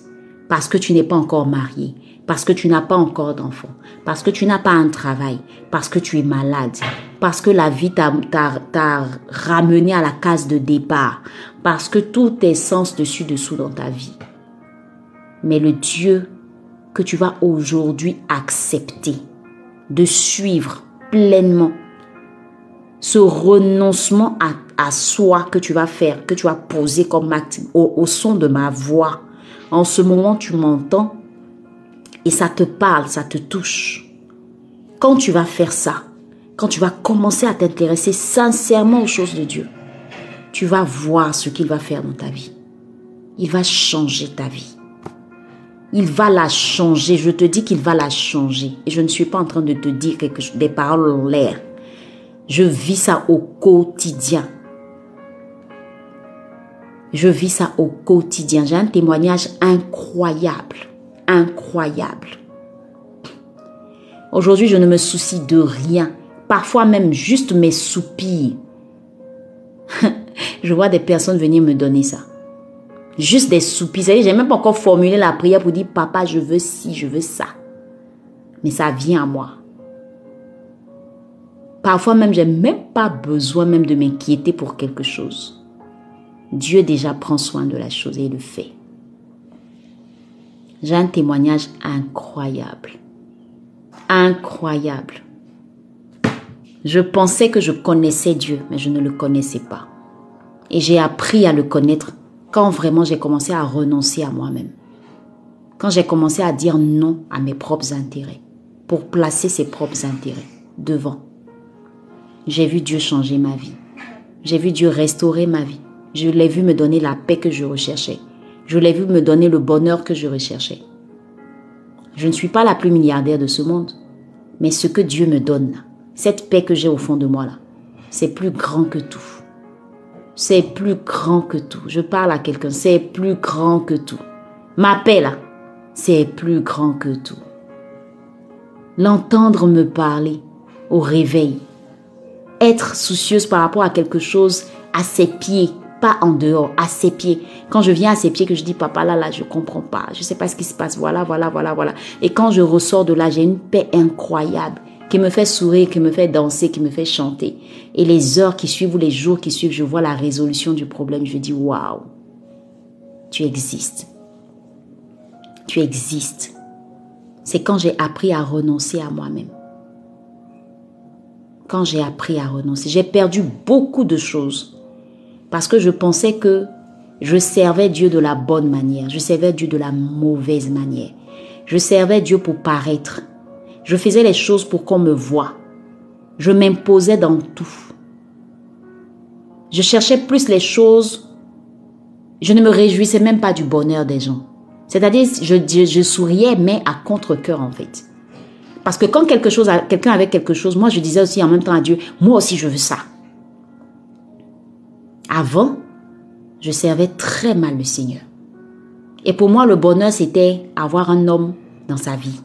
parce que tu n'es pas encore marié, parce que tu n'as pas encore d'enfant, parce que tu n'as pas un travail, parce que tu es malade, parce que la vie t'a ramené à la case de départ, parce que tout est sens dessus-dessous dans ta vie. Mais le Dieu que tu vas aujourd'hui accepter de suivre pleinement, ce renoncement à, soi que tu vas faire, que tu vas poser comme acte au son de ma voix, en ce moment tu m'entends, et ça te parle, ça te touche. Quand tu vas faire ça, quand tu vas commencer à t'intéresser sincèrement aux choses de Dieu, tu vas voir ce qu'il va faire dans ta vie. Il va changer ta vie. Il va la changer. Je te dis qu'il va la changer. Et je ne suis pas en train de te dire des paroles en l'air. Je vis ça au quotidien. Je vis ça au quotidien. J'ai un témoignage incroyable incroyable. Aujourd'hui, je ne me soucie de rien. Parfois même juste mes soupirs. je vois des personnes venir me donner ça. Juste des soupirs. J'ai même pas encore formulé la prière pour dire, papa, je veux ci, je veux ça. Mais ça vient à moi. Parfois même, j'ai même pas besoin même de m'inquiéter pour quelque chose. Dieu déjà prend soin de la chose et le fait. J'ai un témoignage incroyable. Incroyable. Je pensais que je connaissais Dieu, mais je ne le connaissais pas. Et j'ai appris à le connaître quand vraiment j'ai commencé à renoncer à moi-même. Quand j'ai commencé à dire non à mes propres intérêts, pour placer ses propres intérêts devant. J'ai vu Dieu changer ma vie. J'ai vu Dieu restaurer ma vie. Je l'ai vu me donner la paix que je recherchais. Je l'ai vu me donner le bonheur que je recherchais. Je ne suis pas la plus milliardaire de ce monde, mais ce que Dieu me donne, cette paix que j'ai au fond de moi là, c'est plus grand que tout. C'est plus grand que tout. Je parle à quelqu'un, c'est plus grand que tout. Ma paix là, c'est plus grand que tout. L'entendre me parler au réveil, être soucieuse par rapport à quelque chose à ses pieds, pas en dehors, à ses pieds. Quand je viens à ses pieds, que je dis, papa, là, là, je comprends pas. Je sais pas ce qui se passe. Voilà, voilà, voilà, voilà. Et quand je ressors de là, j'ai une paix incroyable qui me fait sourire, qui me fait danser, qui me fait chanter. Et les heures qui suivent ou les jours qui suivent, je vois la résolution du problème. Je dis, waouh, tu existes. Tu existes. C'est quand j'ai appris à renoncer à moi-même. Quand j'ai appris à renoncer, j'ai perdu beaucoup de choses parce que je pensais que je servais Dieu de la bonne manière, je servais Dieu de la mauvaise manière. Je servais Dieu pour paraître. Je faisais les choses pour qu'on me voie. Je m'imposais dans tout. Je cherchais plus les choses. Je ne me réjouissais même pas du bonheur des gens. C'est-à-dire, je, je souriais, mais à contre-coeur en fait. Parce que quand quelque chose, quelqu'un avait quelque chose, moi je disais aussi en même temps à Dieu, moi aussi je veux ça. Avant, je servais très mal le Seigneur. Et pour moi, le bonheur, c'était avoir un homme dans sa vie.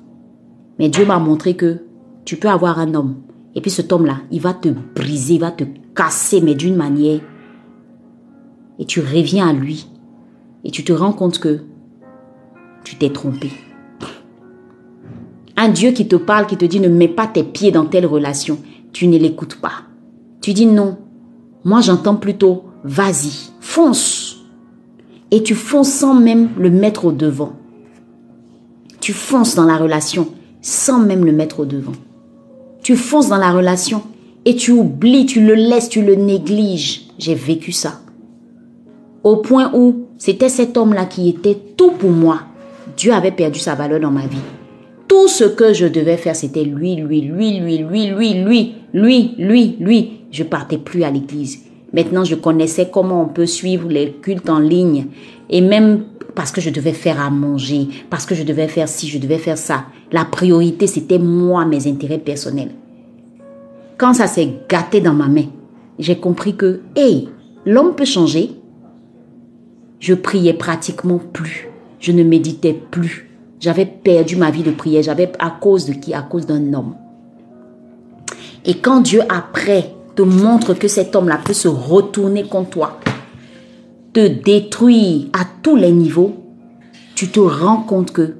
Mais Dieu m'a montré que tu peux avoir un homme. Et puis cet homme-là, il va te briser, il va te casser, mais d'une manière. Et tu reviens à lui. Et tu te rends compte que tu t'es trompé. Un Dieu qui te parle, qui te dit ne mets pas tes pieds dans telle relation, tu ne l'écoutes pas. Tu dis non. Moi, j'entends plutôt vas-y, fonce. Et tu fonces sans même le mettre au devant. Tu fonces dans la relation sans même le mettre au devant. Tu fonces dans la relation et tu oublies, tu le laisses, tu le négliges. J'ai vécu ça. Au point où c'était cet homme-là qui était tout pour moi. Dieu avait perdu sa valeur dans ma vie. Tout ce que je devais faire, c'était lui, lui, lui, lui, lui, lui, lui, lui, lui, lui. Je partais plus à l'église. Maintenant, je connaissais comment on peut suivre les cultes en ligne. Et même parce que je devais faire à manger, parce que je devais faire ci, je devais faire ça. La priorité, c'était moi, mes intérêts personnels. Quand ça s'est gâté dans ma main, j'ai compris que, hey, l'homme peut changer. Je priais pratiquement plus. Je ne méditais plus. J'avais perdu ma vie de prière. J'avais à cause de qui? À cause d'un homme. Et quand Dieu après te montre que cet homme-là peut se retourner contre toi, te détruire à tous les niveaux, tu te rends compte que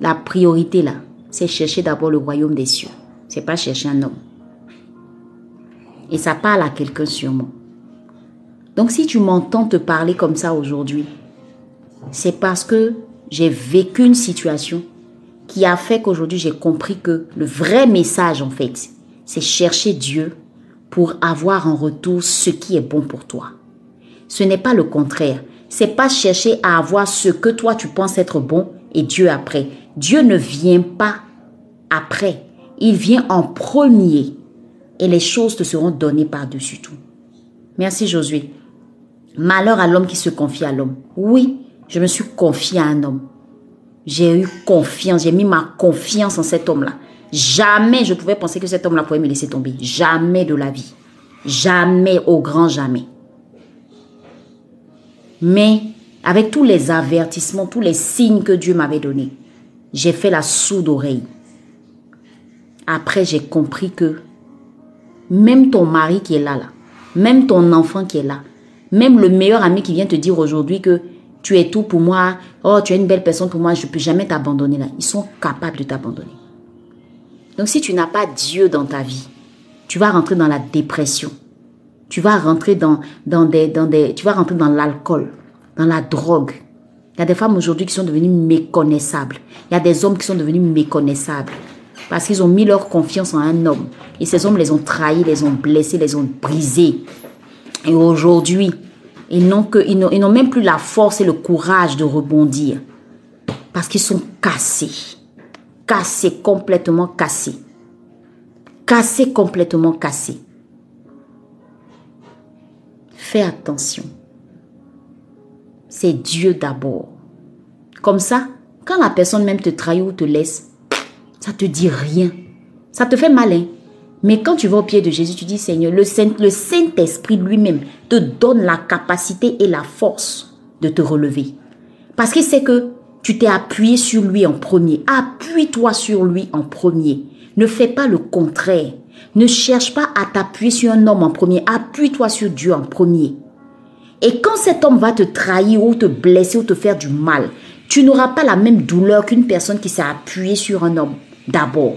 la priorité là, c'est chercher d'abord le royaume des cieux. C'est pas chercher un homme. Et ça parle à quelqu'un sûrement. Donc si tu m'entends te parler comme ça aujourd'hui, c'est parce que j'ai vécu une situation qui a fait qu'aujourd'hui j'ai compris que le vrai message en fait, c'est chercher Dieu pour avoir en retour ce qui est bon pour toi. Ce n'est pas le contraire. C'est pas chercher à avoir ce que toi tu penses être bon et Dieu après. Dieu ne vient pas après. Il vient en premier et les choses te seront données par-dessus tout. Merci Josué. Malheur à l'homme qui se confie à l'homme. Oui, je me suis confié à un homme. J'ai eu confiance, j'ai mis ma confiance en cet homme-là. Jamais je pouvais penser que cet homme-là pouvait me laisser tomber. Jamais de la vie. Jamais, au grand jamais. Mais avec tous les avertissements, tous les signes que Dieu m'avait donnés, j'ai fait la sourde oreille. Après, j'ai compris que même ton mari qui est là, là, même ton enfant qui est là, même le meilleur ami qui vient te dire aujourd'hui que tu es tout pour moi, oh, tu es une belle personne pour moi, je ne peux jamais t'abandonner là. Ils sont capables de t'abandonner. Donc si tu n'as pas Dieu dans ta vie, tu vas rentrer dans la dépression. Tu vas rentrer dans, dans des, dans des, tu vas rentrer dans l'alcool, dans la drogue. Il y a des femmes aujourd'hui qui sont devenues méconnaissables. Il y a des hommes qui sont devenus méconnaissables. Parce qu'ils ont mis leur confiance en un homme. Et ces hommes les ont trahis, les ont blessés, les ont brisés. Et aujourd'hui, ils n'ont même plus la force et le courage de rebondir. Parce qu'ils sont cassés. Cassés, complètement cassés. Cassés, complètement cassés. Fais attention. C'est Dieu d'abord. Comme ça, quand la personne même te trahit ou te laisse, ça te dit rien. Ça te fait malin. Mais quand tu vas au pied de Jésus, tu dis Seigneur, le Saint-Esprit lui-même te donne la capacité et la force de te relever. Parce qu'il sait que tu t'es appuyé sur lui en premier. Appuie-toi sur lui en premier. Ne fais pas le contraire. Ne cherche pas à t'appuyer sur un homme en premier. Appuie-toi sur Dieu en premier. Et quand cet homme va te trahir ou te blesser ou te faire du mal, tu n'auras pas la même douleur qu'une personne qui s'est appuyée sur un homme d'abord.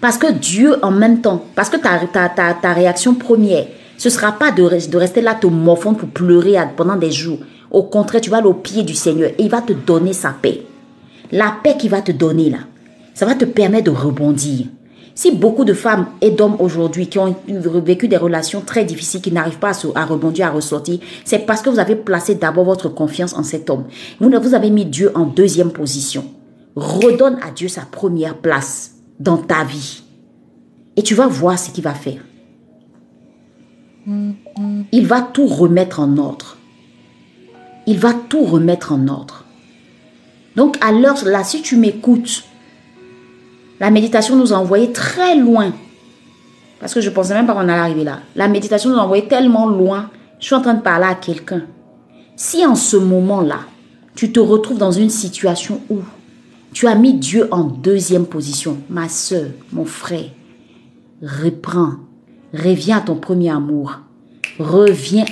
Parce que Dieu, en même temps, parce que ta, ta, ta, réaction première, ce ne sera pas de, de, rester là te morfondre pour pleurer pendant des jours. Au contraire, tu vas aller au pied du Seigneur et il va te donner sa paix. La paix qu'il va te donner là, ça va te permettre de rebondir. Si beaucoup de femmes et d'hommes aujourd'hui qui ont vécu des relations très difficiles, qui n'arrivent pas à, rebondir, à ressortir, c'est parce que vous avez placé d'abord votre confiance en cet homme. Vous, vous avez mis Dieu en deuxième position. Redonne à Dieu sa première place dans ta vie. Et tu vas voir ce qu'il va faire. Il va tout remettre en ordre. Il va tout remettre en ordre. Donc l'heure là, si tu m'écoutes, la méditation nous a envoyé très loin. Parce que je pensais même pas qu'on allait arriver là. La méditation nous a envoyé tellement loin. Je suis en train de parler à quelqu'un. Si en ce moment-là, tu te retrouves dans une situation où tu as mis Dieu en deuxième position. Ma soeur, mon frère, reprends, reviens à ton premier amour. Reviens,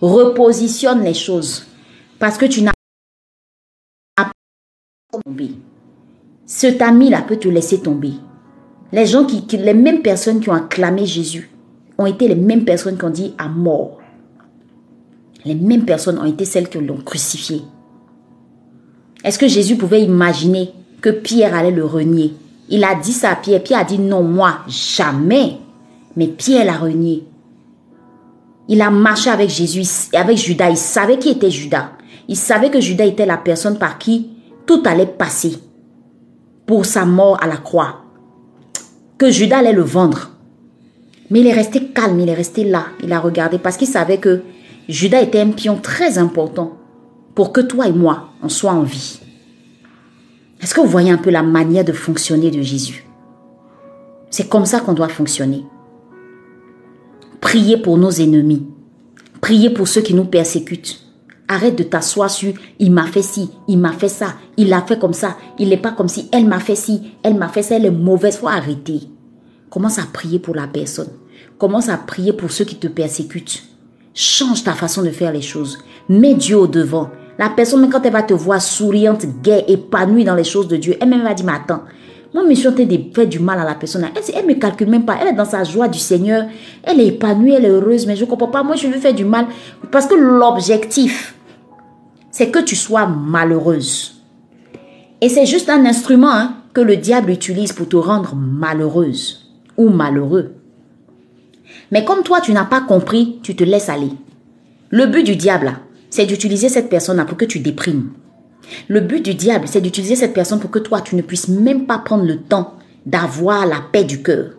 repositionne les choses. Parce que tu n'as pas tombé. Cet ami-là peut te laisser tomber. Les gens qui, les mêmes personnes qui ont acclamé Jésus ont été les mêmes personnes qui ont dit à mort. Les mêmes personnes ont été celles qui l'ont crucifié. Est-ce que Jésus pouvait imaginer que Pierre allait le renier? Il a dit ça à Pierre. Pierre a dit non, moi, jamais. Mais Pierre l'a renié. Il a marché avec Jésus, avec Judas. Il savait qui était Judas. Il savait que Judas était la personne par qui tout allait passer sa mort à la croix. Que Judas allait le vendre. Mais il est resté calme, il est resté là. Il a regardé parce qu'il savait que Judas était un pion très important pour que toi et moi, on soit en vie. Est-ce que vous voyez un peu la manière de fonctionner de Jésus? C'est comme ça qu'on doit fonctionner. Priez pour nos ennemis. Priez pour ceux qui nous persécutent. Arrête de t'asseoir sur il m'a fait ci, il m'a fait ça, il a fait comme ça, il n'est pas comme si, elle m'a fait ci, elle m'a fait ça, elle est mauvaise. Faut arrêter. Commence à prier pour la personne. Commence à prier pour ceux qui te persécutent. Change ta façon de faire les choses. Mets Dieu au devant. La personne, même quand elle va te voir souriante, gaie, épanouie dans les choses de Dieu, elle-même va dire, mais attends, moi, je suis en train de faire du mal à la personne. Elle, ne me calcule même pas. Elle est dans sa joie du Seigneur. Elle est épanouie, elle est heureuse, mais je ne comprends pas. Moi, je lui fais du mal. Parce que l'objectif, c'est que tu sois malheureuse. Et c'est juste un instrument hein, que le diable utilise pour te rendre malheureuse ou malheureux. Mais comme toi, tu n'as pas compris, tu te laisses aller. Le but du diable, c'est d'utiliser cette personne pour que tu déprimes. Le but du diable, c'est d'utiliser cette personne pour que toi, tu ne puisses même pas prendre le temps d'avoir la paix du cœur.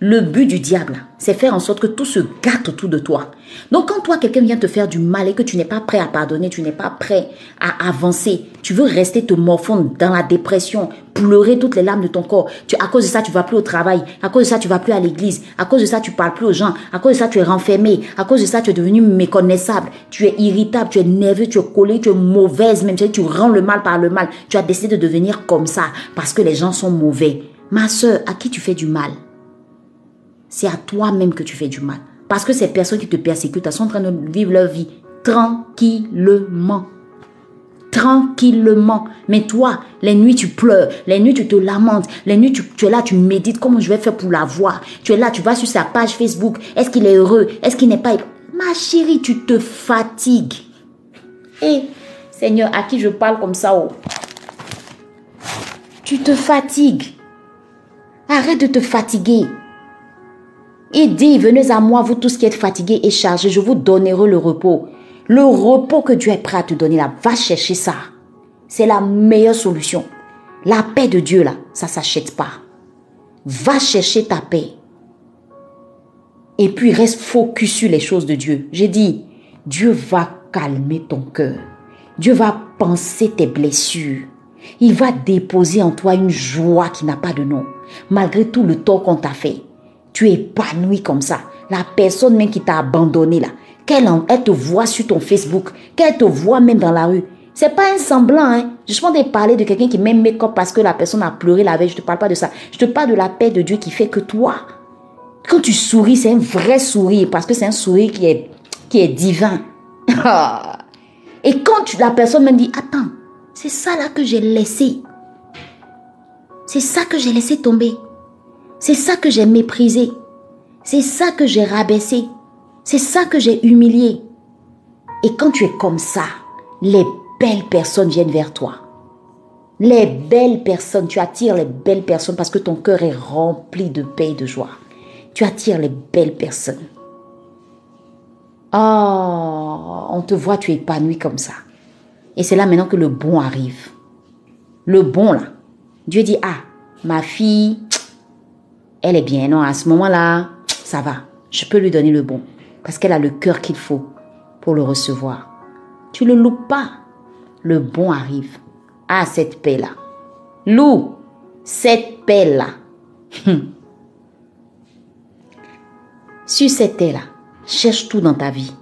Le but du diable, c'est faire en sorte que tout se gâte autour de toi. Donc quand toi, quelqu'un vient te faire du mal et que tu n'es pas prêt à pardonner, tu n'es pas prêt à avancer, tu veux rester te morfondre dans la dépression, pleurer toutes les larmes de ton corps. Tu, à cause de ça, tu vas plus au travail. À cause de ça, tu vas plus à l'église. À cause de ça, tu parles plus aux gens. À cause de ça, tu es renfermé. À cause de ça, tu es devenu méconnaissable. Tu es irritable, tu es nerveux, tu es collé, tu es mauvaise, même si tu rends le mal par le mal. Tu as décidé de devenir comme ça parce que les gens sont mauvais. Ma soeur, à qui tu fais du mal? C'est à toi-même que tu fais du mal. Parce que ces personnes qui te persécutent, sont en train de vivre leur vie tranquillement. Tranquillement. Mais toi, les nuits, tu pleures. Les nuits, tu te lamentes. Les nuits, tu, es là, tu médites comment je vais faire pour la voir. Tu es là, tu vas sur sa page Facebook. Est-ce qu'il est heureux? Est-ce qu'il n'est pas... Ma chérie, tu te fatigues. Et, Seigneur, à qui je parle comme ça? Oh? Tu te fatigues. Arrête de te fatiguer. Il dit, venez à moi, vous tous qui êtes fatigués et chargés, je vous donnerai le repos. Le repos que Dieu est prêt à te donner là, va chercher ça. C'est la meilleure solution. La paix de Dieu là, ça s'achète pas. Va chercher ta paix. Et puis reste focus sur les choses de Dieu. J'ai dit, Dieu va calmer ton cœur. Dieu va penser tes blessures. Il va déposer en toi une joie qui n'a pas de nom, malgré tout le tort qu'on t'a fait tu es épanoui comme ça. La personne même qui t'a abandonné là, qu'elle elle te voit sur ton Facebook, qu'elle te voit même dans la rue. C'est pas un semblant, hein. Je pense de parler de quelqu'un qui même make parce que la personne a pleuré la veille. Je te parle pas de ça. Je te parle de la paix de Dieu qui fait que toi, quand tu souris, c'est un vrai sourire parce que c'est un sourire qui est, qui est divin. Et quand la personne me dit, attends, c'est ça là que j'ai laissé. C'est ça que j'ai laissé tomber. C'est ça que j'ai méprisé. C'est ça que j'ai rabaissé. C'est ça que j'ai humilié. Et quand tu es comme ça, les belles personnes viennent vers toi. Les belles personnes, tu attires les belles personnes parce que ton cœur est rempli de paix et de joie. Tu attires les belles personnes. Oh, on te voit, tu es épanoui comme ça. Et c'est là maintenant que le bon arrive. Le bon là. Dieu dit, ah, ma fille, elle est bien. Non, à ce moment-là, ça va. Je peux lui donner le bon. Parce qu'elle a le cœur qu'il faut pour le recevoir. Tu le loupes pas. Le bon arrive. à cette paix-là. Loue cette paix-là. Sur cette paix-là, cherche tout dans ta vie.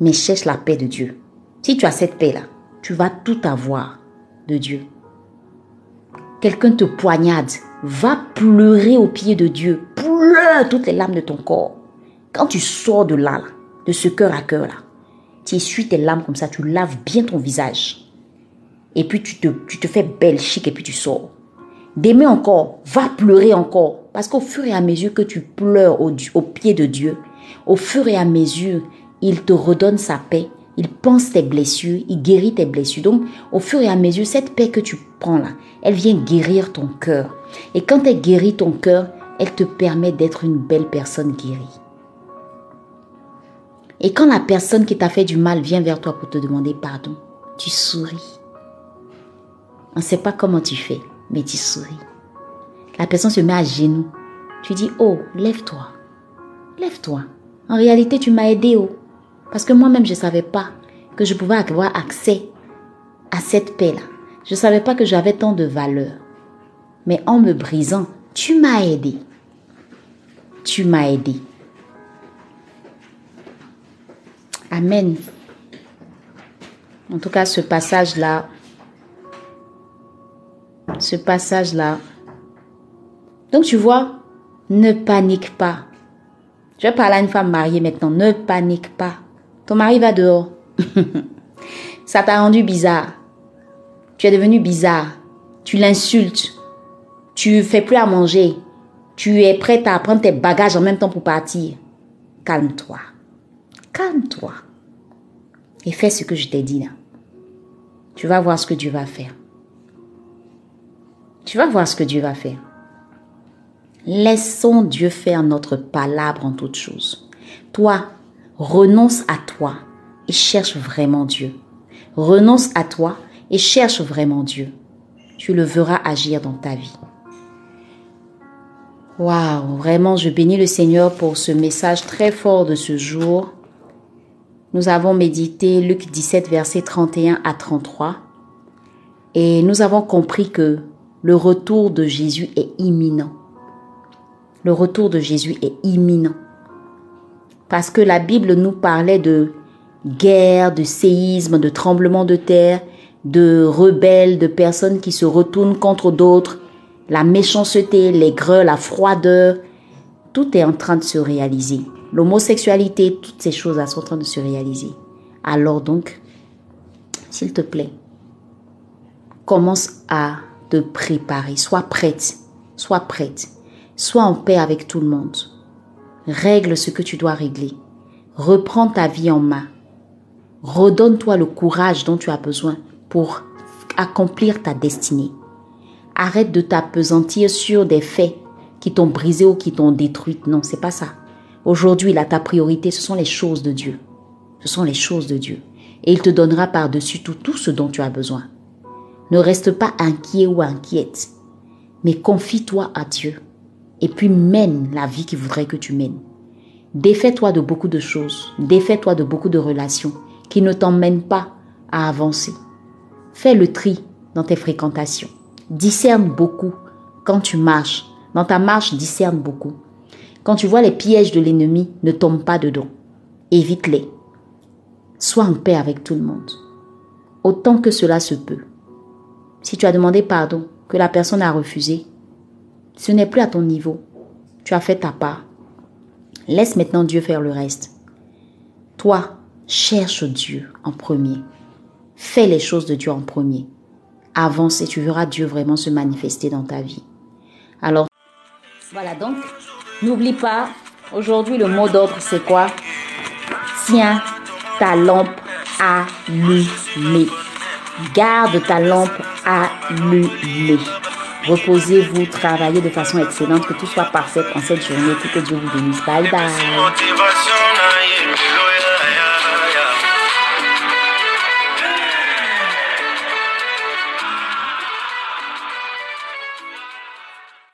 Mais cherche la paix de Dieu. Si tu as cette paix-là, tu vas tout avoir de Dieu. Quelqu'un te poignade Va pleurer au pied de Dieu. Pleure toutes les larmes de ton corps. Quand tu sors de là, de ce cœur à cœur là, tu essuies tes larmes comme ça, tu laves bien ton visage. Et puis tu te, tu te fais belle, chic, et puis tu sors. Demain encore, va pleurer encore. Parce qu'au fur et à mesure que tu pleures au, au pied de Dieu, au fur et à mesure, il te redonne sa paix, il pense tes blessures, il guérit tes blessures. Donc, au fur et à mesure, cette paix que tu prends là, elle vient guérir ton cœur. Et quand elle guérit ton cœur, elle te permet d'être une belle personne guérie. Et quand la personne qui t'a fait du mal vient vers toi pour te demander pardon, tu souris. On ne sait pas comment tu fais, mais tu souris. La personne se met à genoux. Tu dis, oh, lève-toi. Lève-toi. En réalité, tu m'as aidé, oh. Parce que moi-même, je ne savais pas que je pouvais avoir accès à cette paix-là. Je ne savais pas que j'avais tant de valeur. Mais en me brisant, Tu m'as aidé. Tu m'as aidé. Amen. En tout cas, ce passage-là, ce passage-là. Donc tu vois, ne panique pas. Je vais parler à une femme mariée maintenant. Ne panique pas. Ton mari va dehors. Ça t'a rendu bizarre. Tu es devenu bizarre. Tu l'insultes. Tu fais plus à manger. Tu es prête à prendre tes bagages en même temps pour partir. Calme-toi. Calme-toi. Et fais ce que je t'ai dit là. Tu vas voir ce que Dieu va faire. Tu vas voir ce que Dieu va faire. Laissons Dieu faire notre palabre en toutes choses. Toi, renonce à toi et cherche vraiment Dieu. Renonce à toi et cherche vraiment Dieu. Tu le verras agir dans ta vie. Waouh, vraiment, je bénis le Seigneur pour ce message très fort de ce jour. Nous avons médité Luc 17, versets 31 à 33. Et nous avons compris que le retour de Jésus est imminent. Le retour de Jésus est imminent. Parce que la Bible nous parlait de guerre, de séisme, de tremblement de terre, de rebelles, de personnes qui se retournent contre d'autres, la méchanceté, les greux, la froideur, tout est en train de se réaliser. L'homosexualité, toutes ces choses-là sont en train de se réaliser. Alors donc, s'il te plaît, commence à te préparer. Sois prête. Sois prête. Sois en paix avec tout le monde. Règle ce que tu dois régler. Reprends ta vie en main. Redonne-toi le courage dont tu as besoin pour accomplir ta destinée. Arrête de t'apesantir sur des faits qui t'ont brisé ou qui t'ont détruite. Non, c'est pas ça. Aujourd'hui, là, ta priorité, ce sont les choses de Dieu. Ce sont les choses de Dieu. Et il te donnera par-dessus tout tout ce dont tu as besoin. Ne reste pas inquiet ou inquiète, mais confie-toi à Dieu. Et puis mène la vie qu'il voudrait que tu mènes. Défais-toi de beaucoup de choses. Défais-toi de beaucoup de relations qui ne t'emmènent pas à avancer. Fais le tri dans tes fréquentations. Discerne beaucoup quand tu marches. Dans ta marche, discerne beaucoup. Quand tu vois les pièges de l'ennemi, ne tombe pas dedans. Évite-les. Sois en paix avec tout le monde. Autant que cela se peut. Si tu as demandé pardon, que la personne a refusé, ce n'est plus à ton niveau. Tu as fait ta part. Laisse maintenant Dieu faire le reste. Toi, cherche Dieu en premier. Fais les choses de Dieu en premier. Avance et tu verras Dieu vraiment se manifester dans ta vie. Alors, voilà donc, n'oublie pas, aujourd'hui le mot d'ordre c'est quoi? Tiens ta lampe allumée. Garde ta lampe allumée. Reposez-vous, travaillez de façon excellente, que tout soit parfait en cette journée, que Dieu vous bénisse. Bye bye.